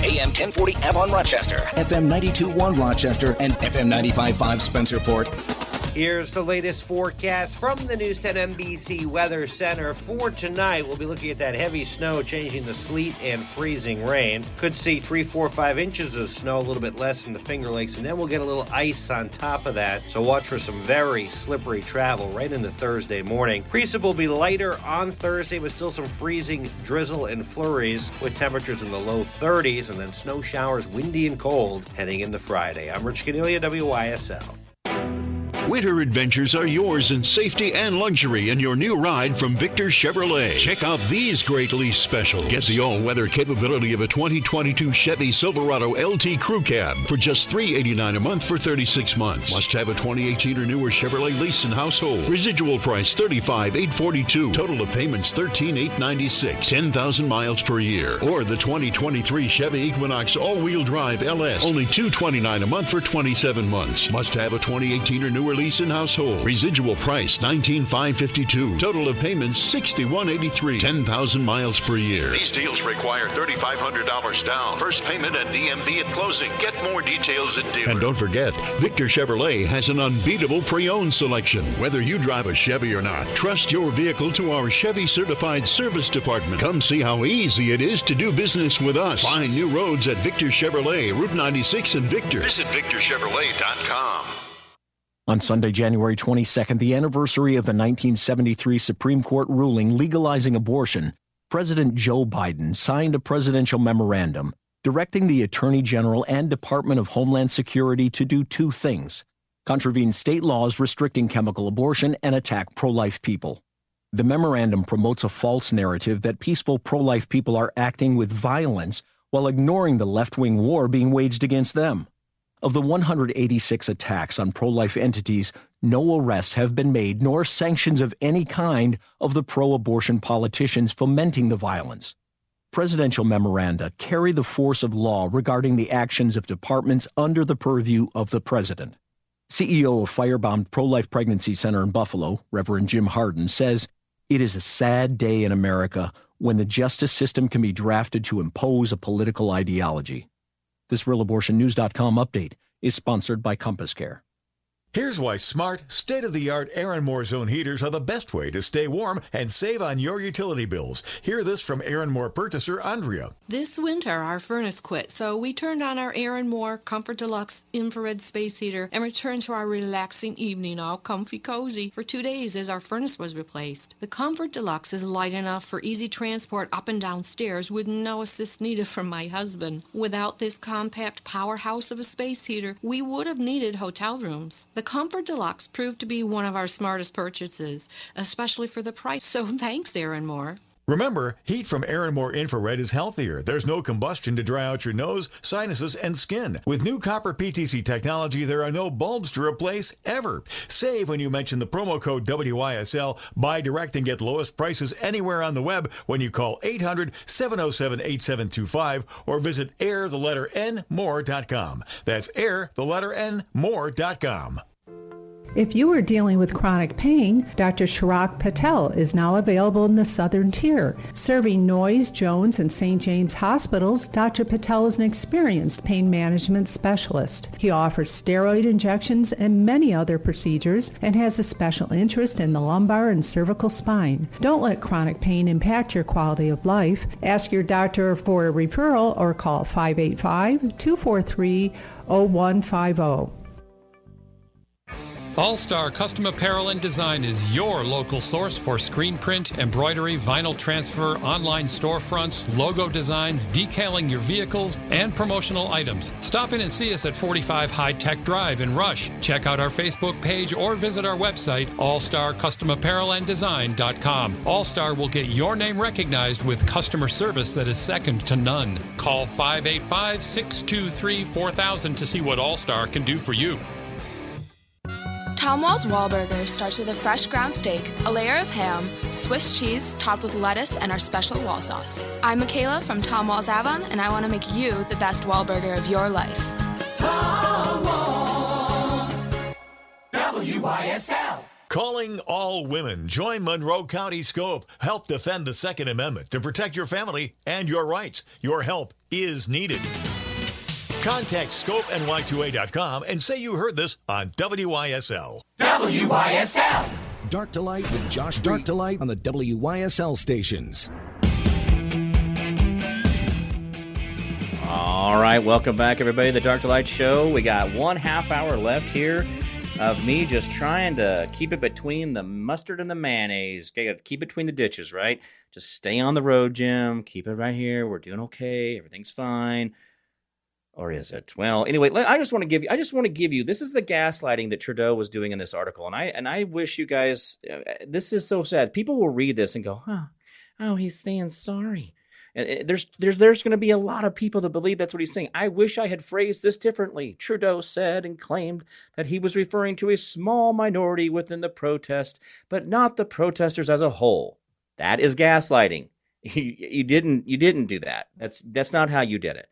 AM 1040 Avon Rochester, FM 921 Rochester, and FM 955 Spencerport. Here's the latest forecast from the News 10 NBC Weather Center. For tonight, we'll be looking at that heavy snow changing the sleet and freezing rain. Could see three, four, five inches of snow, a little bit less in the Finger Lakes, and then we'll get a little ice on top of that. So watch for some very slippery travel right into Thursday morning. Precip will be lighter on Thursday, but still some freezing drizzle and flurries with temperatures in the low 30s, and then snow showers, windy and cold heading into Friday. I'm Rich Caniglia, WYSL. Winter adventures are yours in safety and luxury in your new ride from Victor Chevrolet. Check out these great lease specials. Get the all-weather capability of a 2022 Chevy Silverado LT Crew Cab for just 389 a month for 36 months. Must have a 2018 or newer Chevrolet lease and household. Residual price $35,842. Total of payments 13,896. 10,000 miles per year. Or the 2023 Chevy Equinox all-wheel drive LS. Only 229 a month for 27 months. Must have a 2018 or newer lease and household. Residual price 19,552. Total of payments $61.83. 10,000 miles per year. These deals require $3,500 down. First payment at DMV at closing. Get more details at dealer. And don't forget, Victor Chevrolet has an unbeatable pre-owned selection. Whether you drive a Chevy or not, trust your vehicle to our Chevy certified service department. Come see how easy it is to do business with us. Find new roads at Victor Chevrolet, Route 96 in Victor. Visit victorchevrolet.com. On Sunday, January 22nd, the anniversary of the 1973 Supreme Court ruling legalizing abortion, President Joe Biden signed a presidential memorandum directing the Attorney General and Department of Homeland Security to do two things contravene state laws restricting chemical abortion and attack pro life people. The memorandum promotes a false narrative that peaceful pro life people are acting with violence while ignoring the left wing war being waged against them. Of the 186 attacks on pro life entities, no arrests have been made nor sanctions of any kind of the pro abortion politicians fomenting the violence. Presidential memoranda carry the force of law regarding the actions of departments under the purview of the president. CEO of Firebound Pro Life Pregnancy Center in Buffalo, Reverend Jim Harden, says it is a sad day in America when the justice system can be drafted to impose a political ideology. This RealAbortionNews.com update is sponsored by Compass Care. Here's why smart, state of the art Aaron Moore Zone heaters are the best way to stay warm and save on your utility bills. Hear this from Aaron Moore purchaser Andrea. This winter, our furnace quit, so we turned on our Aaron Moore Comfort Deluxe infrared space heater and returned to our relaxing evening all comfy cozy for two days as our furnace was replaced. The Comfort Deluxe is light enough for easy transport up and down stairs with no assist needed from my husband. Without this compact powerhouse of a space heater, we would have needed hotel rooms. The Comfort Deluxe proved to be one of our smartest purchases, especially for the price. So thanks, Aaron Moore. Remember, heat from Aaron Moore Infrared is healthier. There's no combustion to dry out your nose, sinuses, and skin. With new copper PTC technology, there are no bulbs to replace ever. Save when you mention the promo code WYSL. Buy direct and get lowest prices anywhere on the web when you call 800 707 8725 or visit air the letter N more.com. That's air the letter N more.com. If you are dealing with chronic pain, Dr. Chirag Patel is now available in the Southern Tier. Serving Noyes, Jones, and St. James hospitals, Dr. Patel is an experienced pain management specialist. He offers steroid injections and many other procedures and has a special interest in the lumbar and cervical spine. Don't let chronic pain impact your quality of life. Ask your doctor for a referral or call 585 243 0150. All Star Custom Apparel and Design is your local source for screen print, embroidery, vinyl transfer, online storefronts, logo designs, decaling your vehicles, and promotional items. Stop in and see us at 45 High Tech Drive in Rush. Check out our Facebook page or visit our website, allstarcustomapparelanddesign.com. All Star will get your name recognized with customer service that is second to none. Call 585 623 4000 to see what All Star can do for you. Tom Wahl's Wahlburger starts with a fresh ground steak, a layer of ham, Swiss cheese topped with lettuce, and our special wall sauce. I'm Michaela from Tom Wahl's Avon, and I want to make you the best Wahlburger of your life. Tom Wahls. WYSL. Calling all women. Join Monroe County Scope. Help defend the Second Amendment to protect your family and your rights. Your help is needed. Contact ScopeNY2A.com and say you heard this on WYSL. WYSL. Dark to Light with Josh Dark to Light on the WYSL stations. All right, welcome back, everybody, to the Dark to Light Show. We got one half hour left here of me just trying to keep it between the mustard and the mayonnaise. Okay, keep it between the ditches, right? Just stay on the road, Jim. Keep it right here. We're doing okay. Everything's fine. Or is it? Well, anyway, I just want to give you. I just want to give you. This is the gaslighting that Trudeau was doing in this article, and I and I wish you guys. Uh, this is so sad. People will read this and go, "Huh? Oh, he's saying sorry." And there's there's there's going to be a lot of people that believe that's what he's saying. I wish I had phrased this differently. Trudeau said and claimed that he was referring to a small minority within the protest, but not the protesters as a whole. That is gaslighting. You, you didn't you didn't do that. That's that's not how you did it.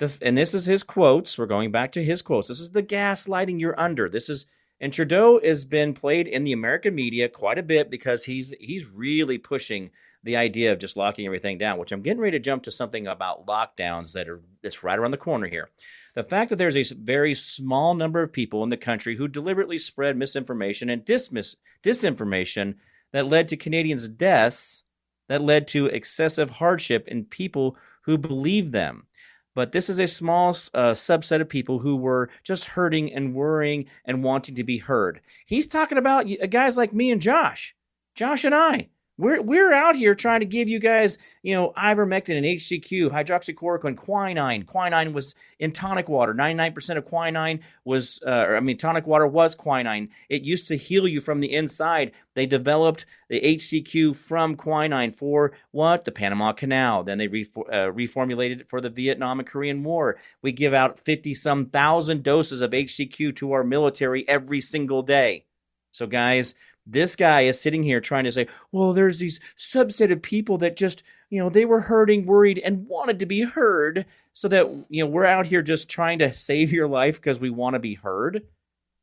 The, and this is his quotes. We're going back to his quotes. This is the gaslighting you're under. This is and Trudeau has been played in the American media quite a bit because he's he's really pushing the idea of just locking everything down, which I'm getting ready to jump to something about lockdowns that are that's right around the corner here. The fact that there's a very small number of people in the country who deliberately spread misinformation and dismiss, disinformation that led to Canadians' deaths, that led to excessive hardship in people who believe them. But this is a small uh, subset of people who were just hurting and worrying and wanting to be heard. He's talking about guys like me and Josh, Josh and I we're we're out here trying to give you guys, you know, ivermectin and HCQ, hydroxychloroquine, quinine. Quinine was in tonic water. 99% of quinine was, uh, I mean, tonic water was quinine. It used to heal you from the inside. They developed the HCQ from quinine for what? The Panama Canal. Then they re- uh, reformulated it for the Vietnam and Korean War. We give out 50 some thousand doses of HCQ to our military every single day. So, guys, this guy is sitting here trying to say, well, there's these subset of people that just, you know, they were hurting, worried, and wanted to be heard. So that, you know, we're out here just trying to save your life because we want to be heard.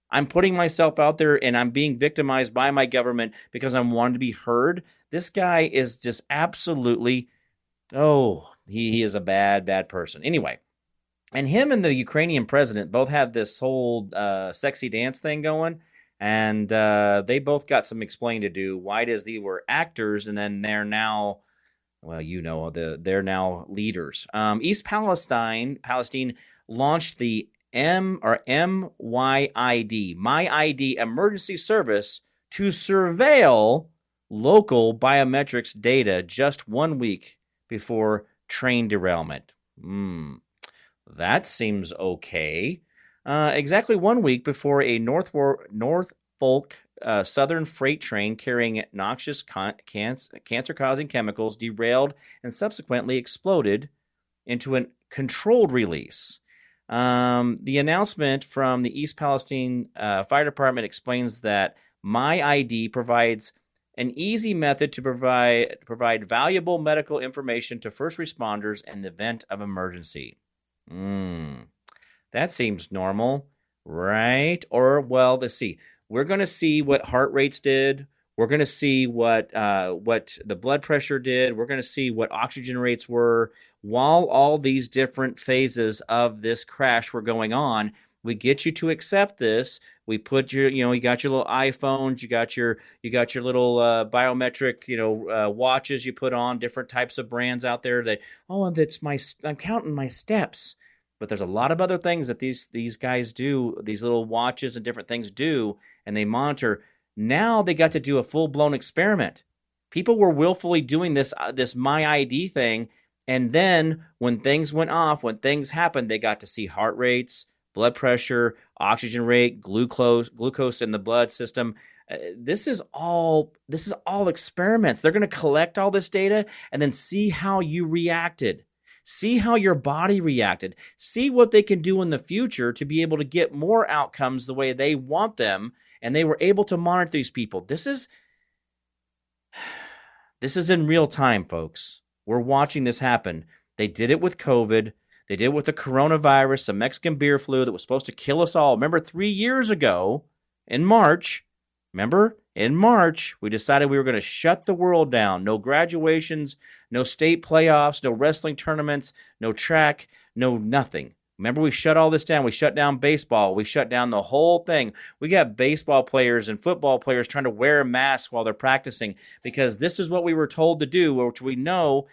I'm putting myself out there and I'm being victimized by my government because I'm wanting to be heard. This guy is just absolutely, oh, he, he is a bad, bad person. Anyway, and him and the Ukrainian president both have this whole uh, sexy dance thing going and uh, they both got some explaining to do. Why does they were actors, and then they're now, well, you know, the they're now leaders. Um, East Palestine, Palestine launched the M or MYID, My ID Emergency Service to surveil local biometrics data just one week before train derailment. Hmm, that seems okay. Uh, exactly one week before a North Norfolk uh, Southern freight train carrying noxious con- cancer causing chemicals derailed and subsequently exploded into a controlled release. Um, the announcement from the East Palestine uh, Fire Department explains that My ID provides an easy method to provide provide valuable medical information to first responders in the event of emergency. Mm. That seems normal, right? Or, well, let's see. We're going to see what heart rates did. We're going to see what uh, what the blood pressure did. We're going to see what oxygen rates were while all these different phases of this crash were going on. We get you to accept this. We put your, you know, you got your little iPhones, you got your, you got your little uh, biometric, you know, uh, watches you put on. Different types of brands out there that, oh, that's my, I'm counting my steps but there's a lot of other things that these these guys do these little watches and different things do and they monitor. Now they got to do a full-blown experiment. People were willfully doing this uh, this my id thing and then when things went off when things happened they got to see heart rates blood pressure oxygen rate glucose glucose in the blood system. Uh, this is all this is all experiments. They're going to collect all this data and then see how you reacted See how your body reacted. See what they can do in the future to be able to get more outcomes the way they want them. And they were able to monitor these people. This is this is in real time, folks. We're watching this happen. They did it with COVID. They did it with the coronavirus, the Mexican beer flu that was supposed to kill us all. Remember three years ago in March, Remember, in March, we decided we were going to shut the world down. No graduations, no state playoffs, no wrestling tournaments, no track, no nothing. Remember, we shut all this down. We shut down baseball. We shut down the whole thing. We got baseball players and football players trying to wear masks while they're practicing because this is what we were told to do, which we know.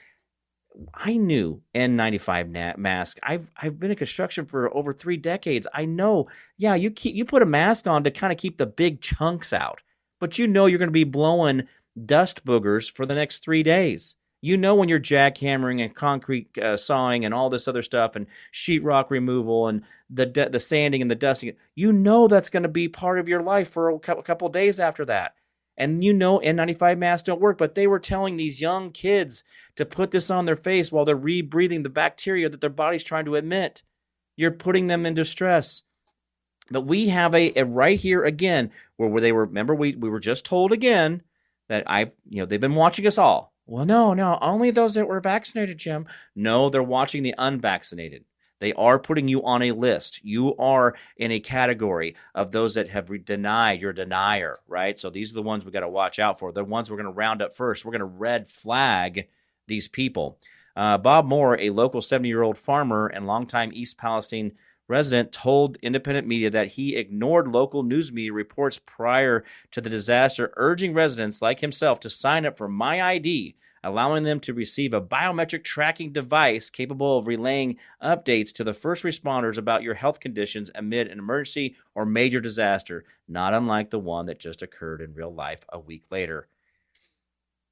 I knew N95 mask. I've I've been in construction for over three decades. I know. Yeah, you keep you put a mask on to kind of keep the big chunks out, but you know you're going to be blowing dust boogers for the next three days. You know when you're jackhammering and concrete uh, sawing and all this other stuff and sheetrock removal and the de- the sanding and the dusting. You know that's going to be part of your life for a couple days after that. And you know N95 masks don't work, but they were telling these young kids to put this on their face while they're rebreathing the bacteria that their body's trying to emit. You're putting them in distress. But we have a, a right here again where, where they were remember we, we were just told again that I've you know they've been watching us all well, no, no, only those that were vaccinated, Jim. No, they're watching the unvaccinated. They are putting you on a list. You are in a category of those that have re- denied your denier, right? So these are the ones we got to watch out for. The ones we're going to round up first. We're going to red flag these people. Uh, Bob Moore, a local 70 year old farmer and longtime East Palestine resident told independent media that he ignored local news media reports prior to the disaster, urging residents like himself to sign up for My ID, allowing them to receive a biometric tracking device capable of relaying updates to the first responders about your health conditions amid an emergency or major disaster, not unlike the one that just occurred in real life a week later.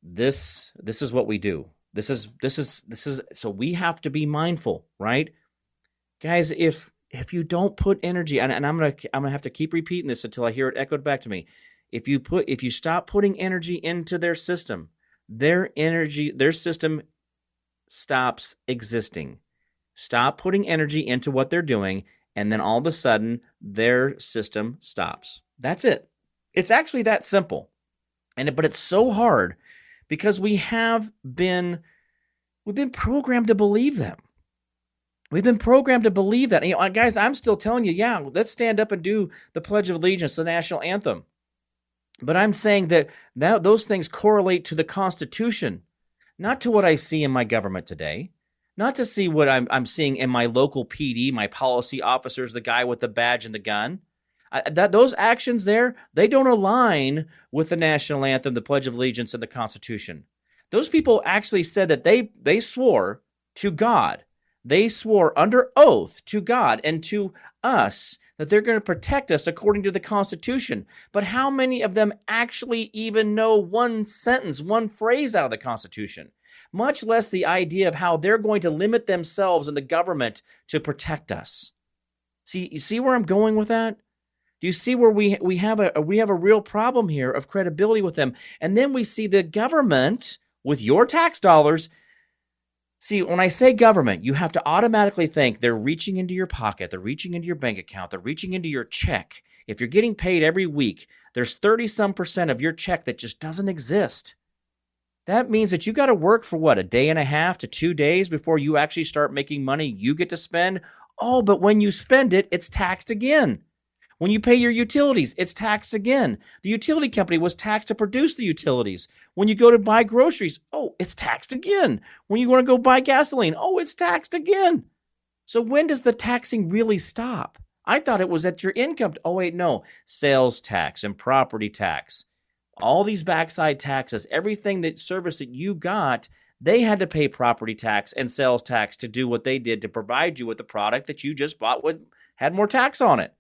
This this is what we do. This is this is this is so we have to be mindful, right? Guys, if if you don't put energy and, and i'm gonna i'm gonna have to keep repeating this until i hear it echoed back to me. If you put if you stop putting energy into their system their energy their system stops existing. Stop putting energy into what they're doing and then all of a sudden their system stops. That's it. It's actually that simple. And but it's so hard because we have been we've been programmed to believe them We've been programmed to believe that. You know, guys, I'm still telling you, yeah, let's stand up and do the Pledge of Allegiance, the national anthem. But I'm saying that, that those things correlate to the Constitution, not to what I see in my government today, not to see what I'm, I'm seeing in my local PD, my policy officers, the guy with the badge and the gun. I, that those actions there, they don't align with the national anthem, the Pledge of Allegiance, and the Constitution. Those people actually said that they they swore to God they swore under oath to God and to us that they're going to protect us according to the Constitution. But how many of them actually even know one sentence, one phrase out of the Constitution? Much less the idea of how they're going to limit themselves and the government to protect us. See, you see where I'm going with that? Do you see where we we have a we have a real problem here of credibility with them? And then we see the government with your tax dollars See, when I say government, you have to automatically think they're reaching into your pocket, they're reaching into your bank account, they're reaching into your check. If you're getting paid every week, there's 30 some percent of your check that just doesn't exist. That means that you got to work for what, a day and a half to two days before you actually start making money you get to spend? Oh, but when you spend it, it's taxed again. When you pay your utilities, it's taxed again. The utility company was taxed to produce the utilities. When you go to buy groceries, oh, it's taxed again. When you want to go buy gasoline, oh, it's taxed again. So when does the taxing really stop? I thought it was at your income. Oh, wait, no. Sales tax and property tax. All these backside taxes, everything that service that you got, they had to pay property tax and sales tax to do what they did to provide you with the product that you just bought with had more tax on it.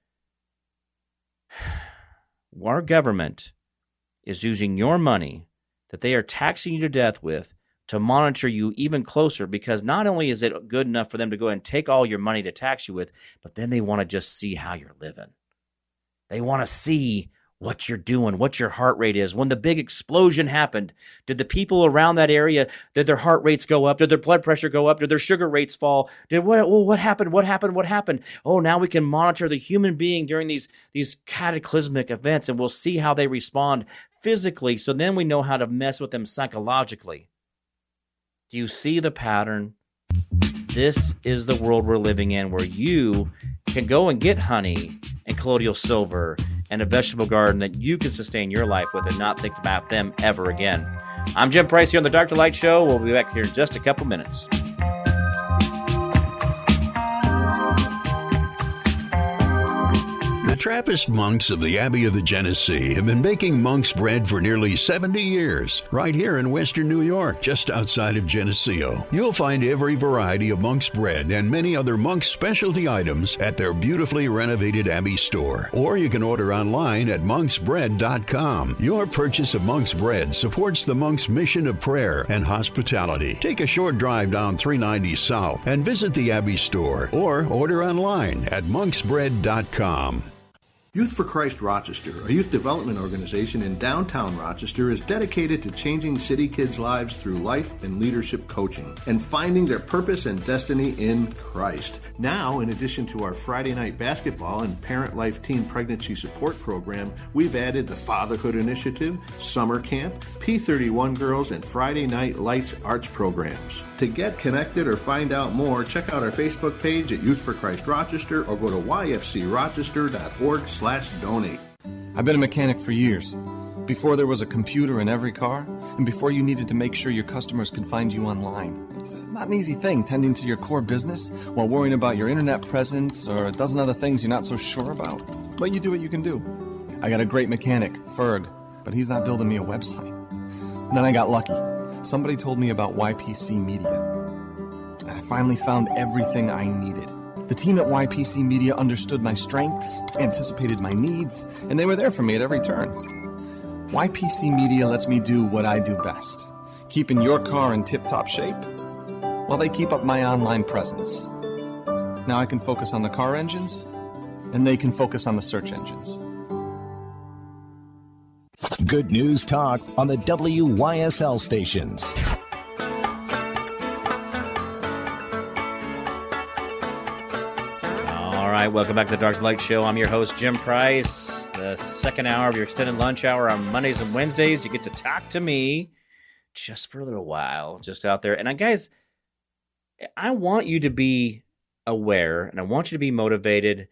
our government is using your money that they are taxing you to death with to monitor you even closer because not only is it good enough for them to go and take all your money to tax you with, but then they want to just see how you're living. They want to see what you're doing, what your heart rate is. When the big explosion happened, did the people around that area, did their heart rates go up? Did their blood pressure go up? Did their sugar rates fall? Did what, well, what happened? What happened? What happened? Oh, now we can monitor the human being during these, these cataclysmic events and we'll see how they respond physically. So then we know how to mess with them psychologically. Do you see the pattern? This is the world we're living in where you can go and get honey and colloidal silver and a vegetable garden that you can sustain your life with and not think about them ever again. I'm Jim Price here on the Dark to Light Show. We'll be back here in just a couple minutes. Trappist monks of the Abbey of the Genesee have been baking monk's bread for nearly 70 years, right here in western New York, just outside of Geneseo. You'll find every variety of monk's bread and many other monk's specialty items at their beautifully renovated Abbey store. Or you can order online at monksbread.com. Your purchase of monk's bread supports the monk's mission of prayer and hospitality. Take a short drive down 390 South and visit the Abbey store or order online at monksbread.com. Youth for Christ Rochester, a youth development organization in downtown Rochester, is dedicated to changing city kids' lives through life and leadership coaching and finding their purpose and destiny in Christ. Now, in addition to our Friday night basketball and Parent Life Teen Pregnancy Support Program, we've added the Fatherhood Initiative, Summer Camp, P31 Girls, and Friday Night Lights Arts programs. To get connected or find out more, check out our Facebook page at Youth for Christ Rochester or go to yfcrochester.org slash donate. I've been a mechanic for years. Before there was a computer in every car, and before you needed to make sure your customers could find you online. It's not an easy thing tending to your core business while worrying about your internet presence or a dozen other things you're not so sure about. But you do what you can do. I got a great mechanic, Ferg, but he's not building me a website. And then I got lucky. Somebody told me about YPC Media. And I finally found everything I needed. The team at YPC Media understood my strengths, anticipated my needs, and they were there for me at every turn. YPC Media lets me do what I do best keeping your car in tip top shape while they keep up my online presence. Now I can focus on the car engines, and they can focus on the search engines. Good news talk on the WYSL stations. Right, welcome back to the Dark Light Show. I'm your host, Jim Price. The second hour of your extended lunch hour on Mondays and Wednesdays. You get to talk to me just for a little while, just out there. And I, guys, I want you to be aware and I want you to be motivated.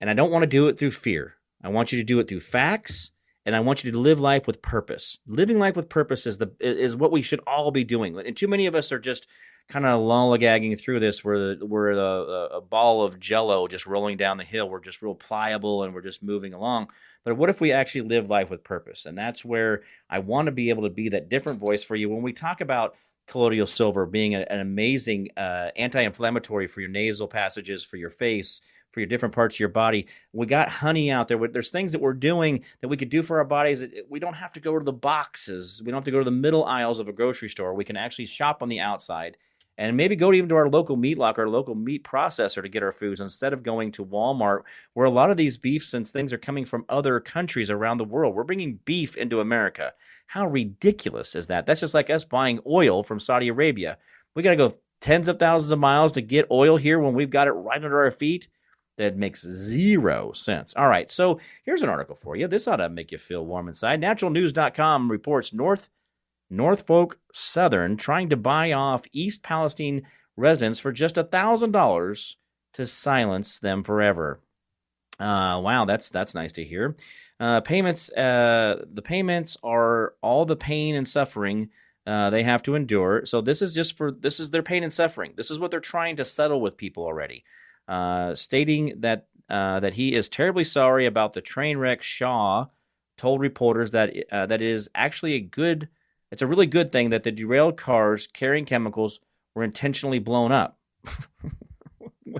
And I don't want to do it through fear. I want you to do it through facts and I want you to live life with purpose. Living life with purpose is the is what we should all be doing. And too many of us are just kind of lollygagging through this, where the, we're the, a ball of Jello just rolling down the hill. We're just real pliable and we're just moving along. But what if we actually live life with purpose? And that's where I want to be able to be that different voice for you when we talk about colloidal silver being a, an amazing uh, anti-inflammatory for your nasal passages, for your face, for your different parts of your body. We got honey out there. There's things that we're doing that we could do for our bodies. We don't have to go to the boxes. We don't have to go to the middle aisles of a grocery store. We can actually shop on the outside and maybe go even to our local meat locker, our local meat processor to get our foods instead of going to Walmart, where a lot of these beefs and things are coming from other countries around the world. We're bringing beef into America. How ridiculous is that? That's just like us buying oil from Saudi Arabia. We got to go tens of thousands of miles to get oil here when we've got it right under our feet. That makes zero sense. All right, so here's an article for you. This ought to make you feel warm inside. Naturalnews.com reports North Norfolk Southern trying to buy off East Palestine residents for just $1,000 to silence them forever. Uh, wow, that's that's nice to hear. Uh, payments, uh, the payments are all the pain and suffering uh, they have to endure. So this is just for this is their pain and suffering. This is what they're trying to settle with people already, uh, stating that uh, that he is terribly sorry about the train wreck. Shaw told reporters that that is actually a good it's a really good thing that the derailed cars carrying chemicals were intentionally blown up.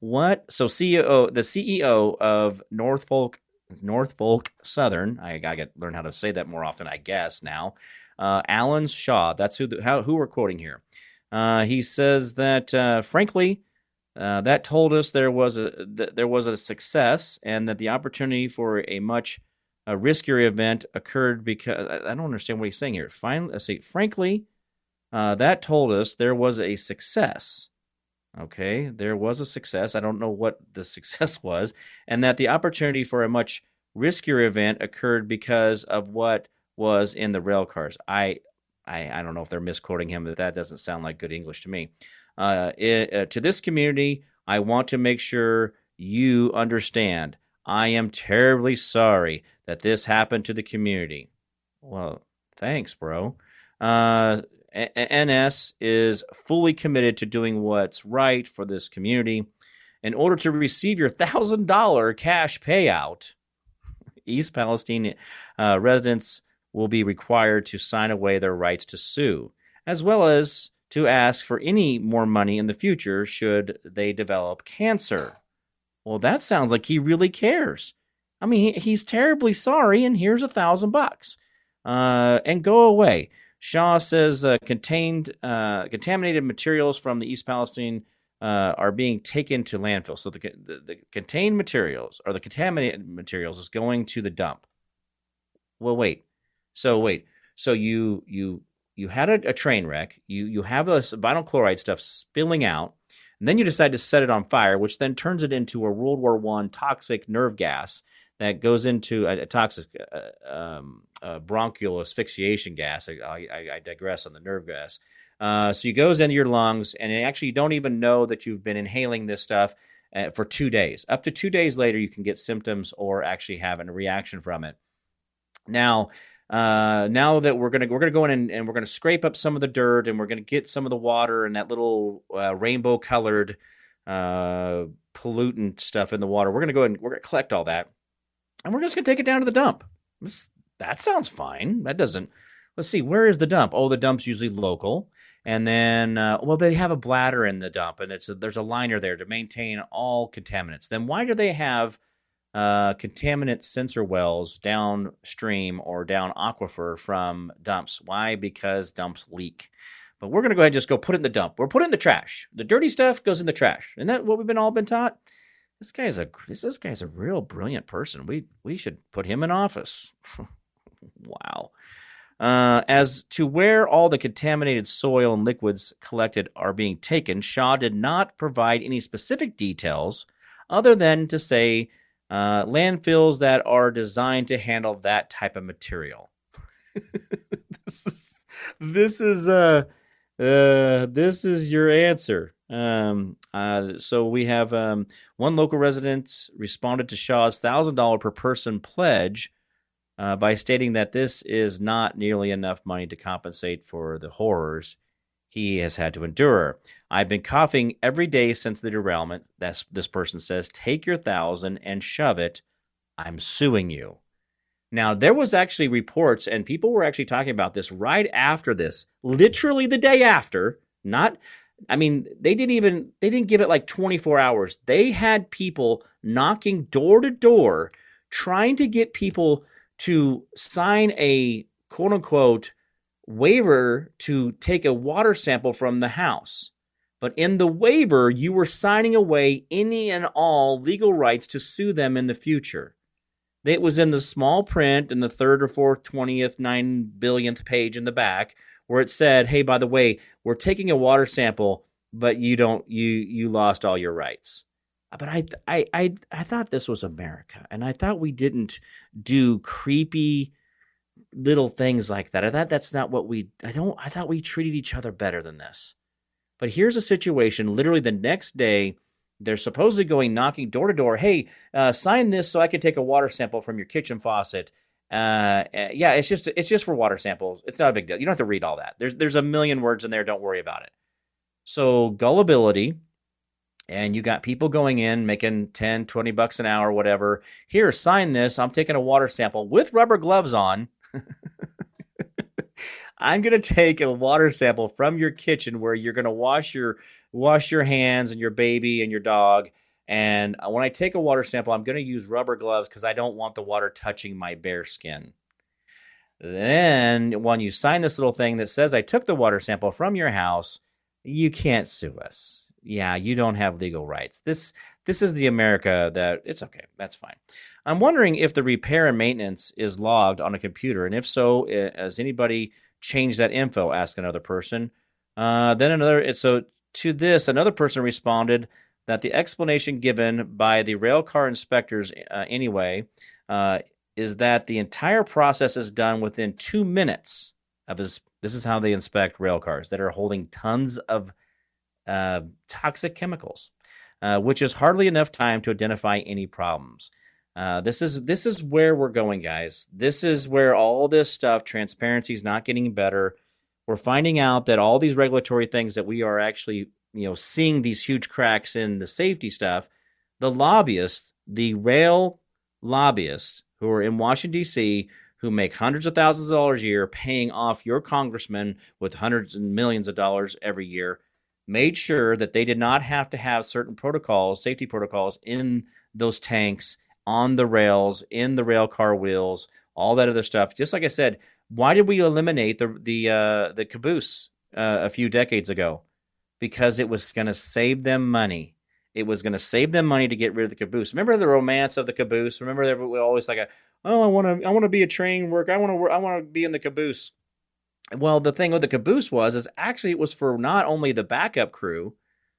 what? So CEO, the CEO of Norfolk, Norfolk Southern, I, I got to learn how to say that more often, I guess now. Uh, Alan Shaw, that's who the, how, who we're quoting here. Uh, he says that, uh, frankly, uh, that told us there was a th- there was a success and that the opportunity for a much a riskier event occurred because I don't understand what he's saying here. Finally, see. Frankly, uh, that told us there was a success. Okay, there was a success. I don't know what the success was, and that the opportunity for a much riskier event occurred because of what was in the rail cars. I, I, I don't know if they're misquoting him, but that doesn't sound like good English to me. Uh, it, uh, to this community, I want to make sure you understand I am terribly sorry that this happened to the community. Well, thanks, bro. Uh, NS is fully committed to doing what's right for this community. In order to receive your $1,000 cash payout, East Palestine uh, residents will be required to sign away their rights to sue, as well as to ask for any more money in the future should they develop cancer. Well, that sounds like he really cares. I mean, he's terribly sorry, and here's a thousand bucks. Uh, and go away. Shaw says uh, contained uh, contaminated materials from the East Palestine uh, are being taken to landfill. So the, the, the contained materials or the contaminated materials is going to the dump. Well, wait. So wait. So you you you had a, a train wreck. You you have this vinyl chloride stuff spilling out, and then you decide to set it on fire, which then turns it into a World War One toxic nerve gas that goes into a, a toxic uh, um, bronchial asphyxiation gas. I, I, I, digress on the nerve gas. Uh, so it goes into your lungs, and actually you don't even know that you've been inhaling this stuff uh, for two days. Up to two days later, you can get symptoms or actually have a reaction from it. Now, uh, now that we're gonna we're gonna go in and, and we're gonna scrape up some of the dirt and we're gonna get some of the water and that little uh, rainbow colored uh, pollutant stuff in the water. We're gonna go and we're gonna collect all that and we're just to take it down to the dump. This, that sounds fine. That doesn't. Let's see, where is the dump? Oh, the dump's usually local. And then, uh, well, they have a bladder in the dump, and it's a, there's a liner there to maintain all contaminants. Then why do they have uh, contaminant sensor wells downstream or down aquifer from dumps? Why? Because dumps leak. But we're going to go ahead and just go put it in the dump. We're putting it in the trash. The dirty stuff goes in the trash. Isn't that what we've been all been taught? this guy's a this, this guy's a real brilliant person. We we should put him in office. wow. Uh, as to where all the contaminated soil and liquids collected are being taken, Shaw did not provide any specific details other than to say uh, landfills that are designed to handle that type of material. this is this is uh, uh, this is your answer. Um, uh, so we have um, one local resident responded to Shaw's thousand dollar per person pledge uh, by stating that this is not nearly enough money to compensate for the horrors he has had to endure. I've been coughing every day since the derailment. That's this person says. Take your thousand and shove it. I'm suing you. Now there was actually reports, and people were actually talking about this right after this, literally the day after. Not I mean, they didn't even they didn't give it like 24 hours. They had people knocking door to door trying to get people to sign a quote unquote waiver to take a water sample from the house. But in the waiver, you were signing away any and all legal rights to sue them in the future. It was in the small print in the third or fourth, twentieth, nine billionth page in the back where it said, "Hey, by the way, we're taking a water sample, but you don't you you lost all your rights." But I I I I thought this was America, and I thought we didn't do creepy little things like that. I thought that's not what we I don't I thought we treated each other better than this. But here's a situation literally the next day they're supposedly going knocking door to door. Hey, uh, sign this so I can take a water sample from your kitchen faucet uh, eh, yeah, it's just it's just for water samples. It's not a big deal. You don't have to read all that. There's there's a million words in there. Don't worry about it. So gullibility, and you got people going in making 10, 20 bucks an hour, whatever. Here, sign this. I'm taking a water sample with rubber gloves on. I'm going to take a water sample from your kitchen where you're going to wash your wash your hands and your baby and your dog and uh, when I take a water sample, I'm going to use rubber gloves because I don't want the water touching my bare skin. Then, when you sign this little thing that says I took the water sample from your house, you can't sue us. Yeah, you don't have legal rights. This this is the America that it's okay. That's fine. I'm wondering if the repair and maintenance is logged on a computer, and if so, has anybody changed that info? Ask another person. Uh, then another. So to this, another person responded that the explanation given by the rail car inspectors, uh, anyway, uh, is that the entire process is done within two minutes of his. This is how they inspect rail cars that are holding tons of uh, toxic chemicals, uh, which is hardly enough time to identify any problems. Uh, this is this is where we're going, guys. This is where all this stuff, transparency is not getting better. We're finding out that all these regulatory things that we are actually, you know, seeing these huge cracks in the safety stuff. The lobbyists, the rail lobbyists who are in Washington D.C., who make hundreds of thousands of dollars a year, paying off your congressman with hundreds and millions of dollars every year, made sure that they did not have to have certain protocols, safety protocols, in those tanks on the rails, in the rail car wheels, all that other stuff. Just like I said, why did we eliminate the the uh, the caboose uh, a few decades ago? Because it was going to save them money. It was going to save them money to get rid of the caboose. Remember the romance of the caboose? Remember they were always like, a, "Oh, I want to, I want to be a train worker. I want to, I want to be in the caboose." Well, the thing with the caboose was, is actually it was for not only the backup crew,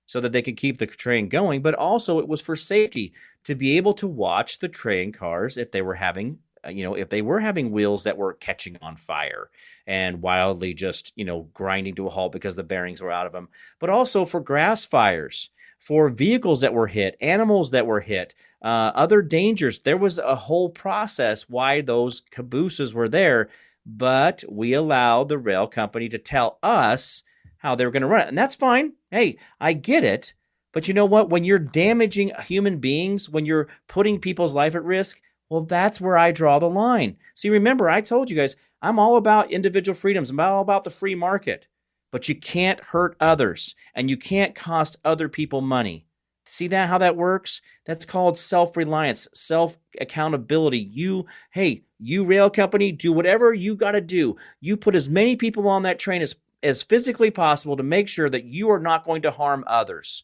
so that they could keep the train going, but also it was for safety to be able to watch the train cars if they were having uh, you know if they were having wheels that were catching on fire and wildly just you know grinding to a halt because the bearings were out of them but also for grass fires for vehicles that were hit animals that were hit uh, other dangers. There was a whole process why those cabooses were there but we allowed the rail company to tell us how they were going to run it. And that's fine. Hey, I get it. But you know what? When you're damaging human beings, when you're putting people's life at risk, well, that's where I draw the line. See, remember, I told you guys, I'm all about individual freedoms. I'm all about the free market. But you can't hurt others and you can't cost other people money. See that how that works? That's called self-reliance, self-accountability. You, hey, you rail company, do whatever you got to do. You put as many people on that train as as physically possible to make sure that you are not going to harm others.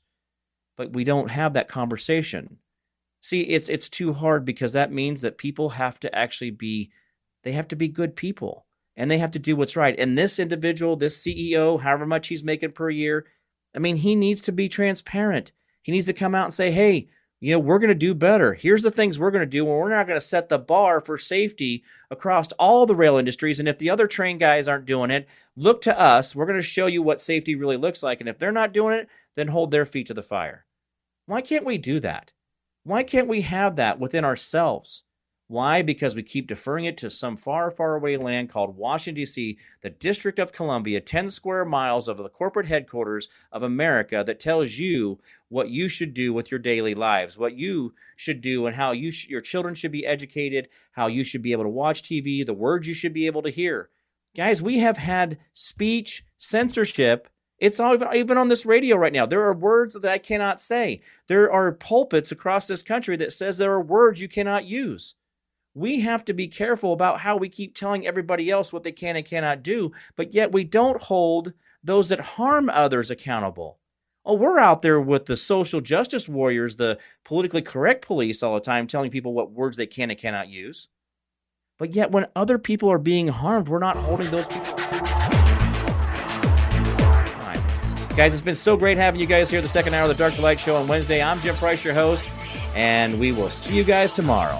But we don't have that conversation. See, it's it's too hard because that means that people have to actually be they have to be good people and they have to do what's right. And this individual, this CEO, however much he's making per year, I mean, he needs to be transparent. He needs to come out and say, "Hey, you know, we're going to do better. Here's the things we're going to do, and we're not going to set the bar for safety across all the rail industries. And if the other train guys aren't doing it, look to us. We're going to show you what safety really looks like. And if they're not doing it, then hold their feet to the fire. Why can't we do that? Why can't we have that within ourselves? Why? Because we keep deferring it to some far, far away land called Washington, D.C., the District of Columbia, 10 square miles of the corporate headquarters of America that tells you what you should do with your daily lives, what you should do, and how you sh- your children should be educated, how you should be able to watch TV, the words you should be able to hear. Guys, we have had speech censorship. It's all, even on this radio right now. There are words that I cannot say. There are pulpits across this country that says there are words you cannot use we have to be careful about how we keep telling everybody else what they can and cannot do, but yet we don't hold those that harm others accountable. Oh, we're out there with the social justice warriors, the politically correct police all the time telling people what words they can and cannot use. But yet, when other people are being harmed, we're not holding those people. Guys, it's been so great having you guys here the second hour of the Dark to Light Show on Wednesday. I'm Jim Price, your host, and we will see you guys tomorrow.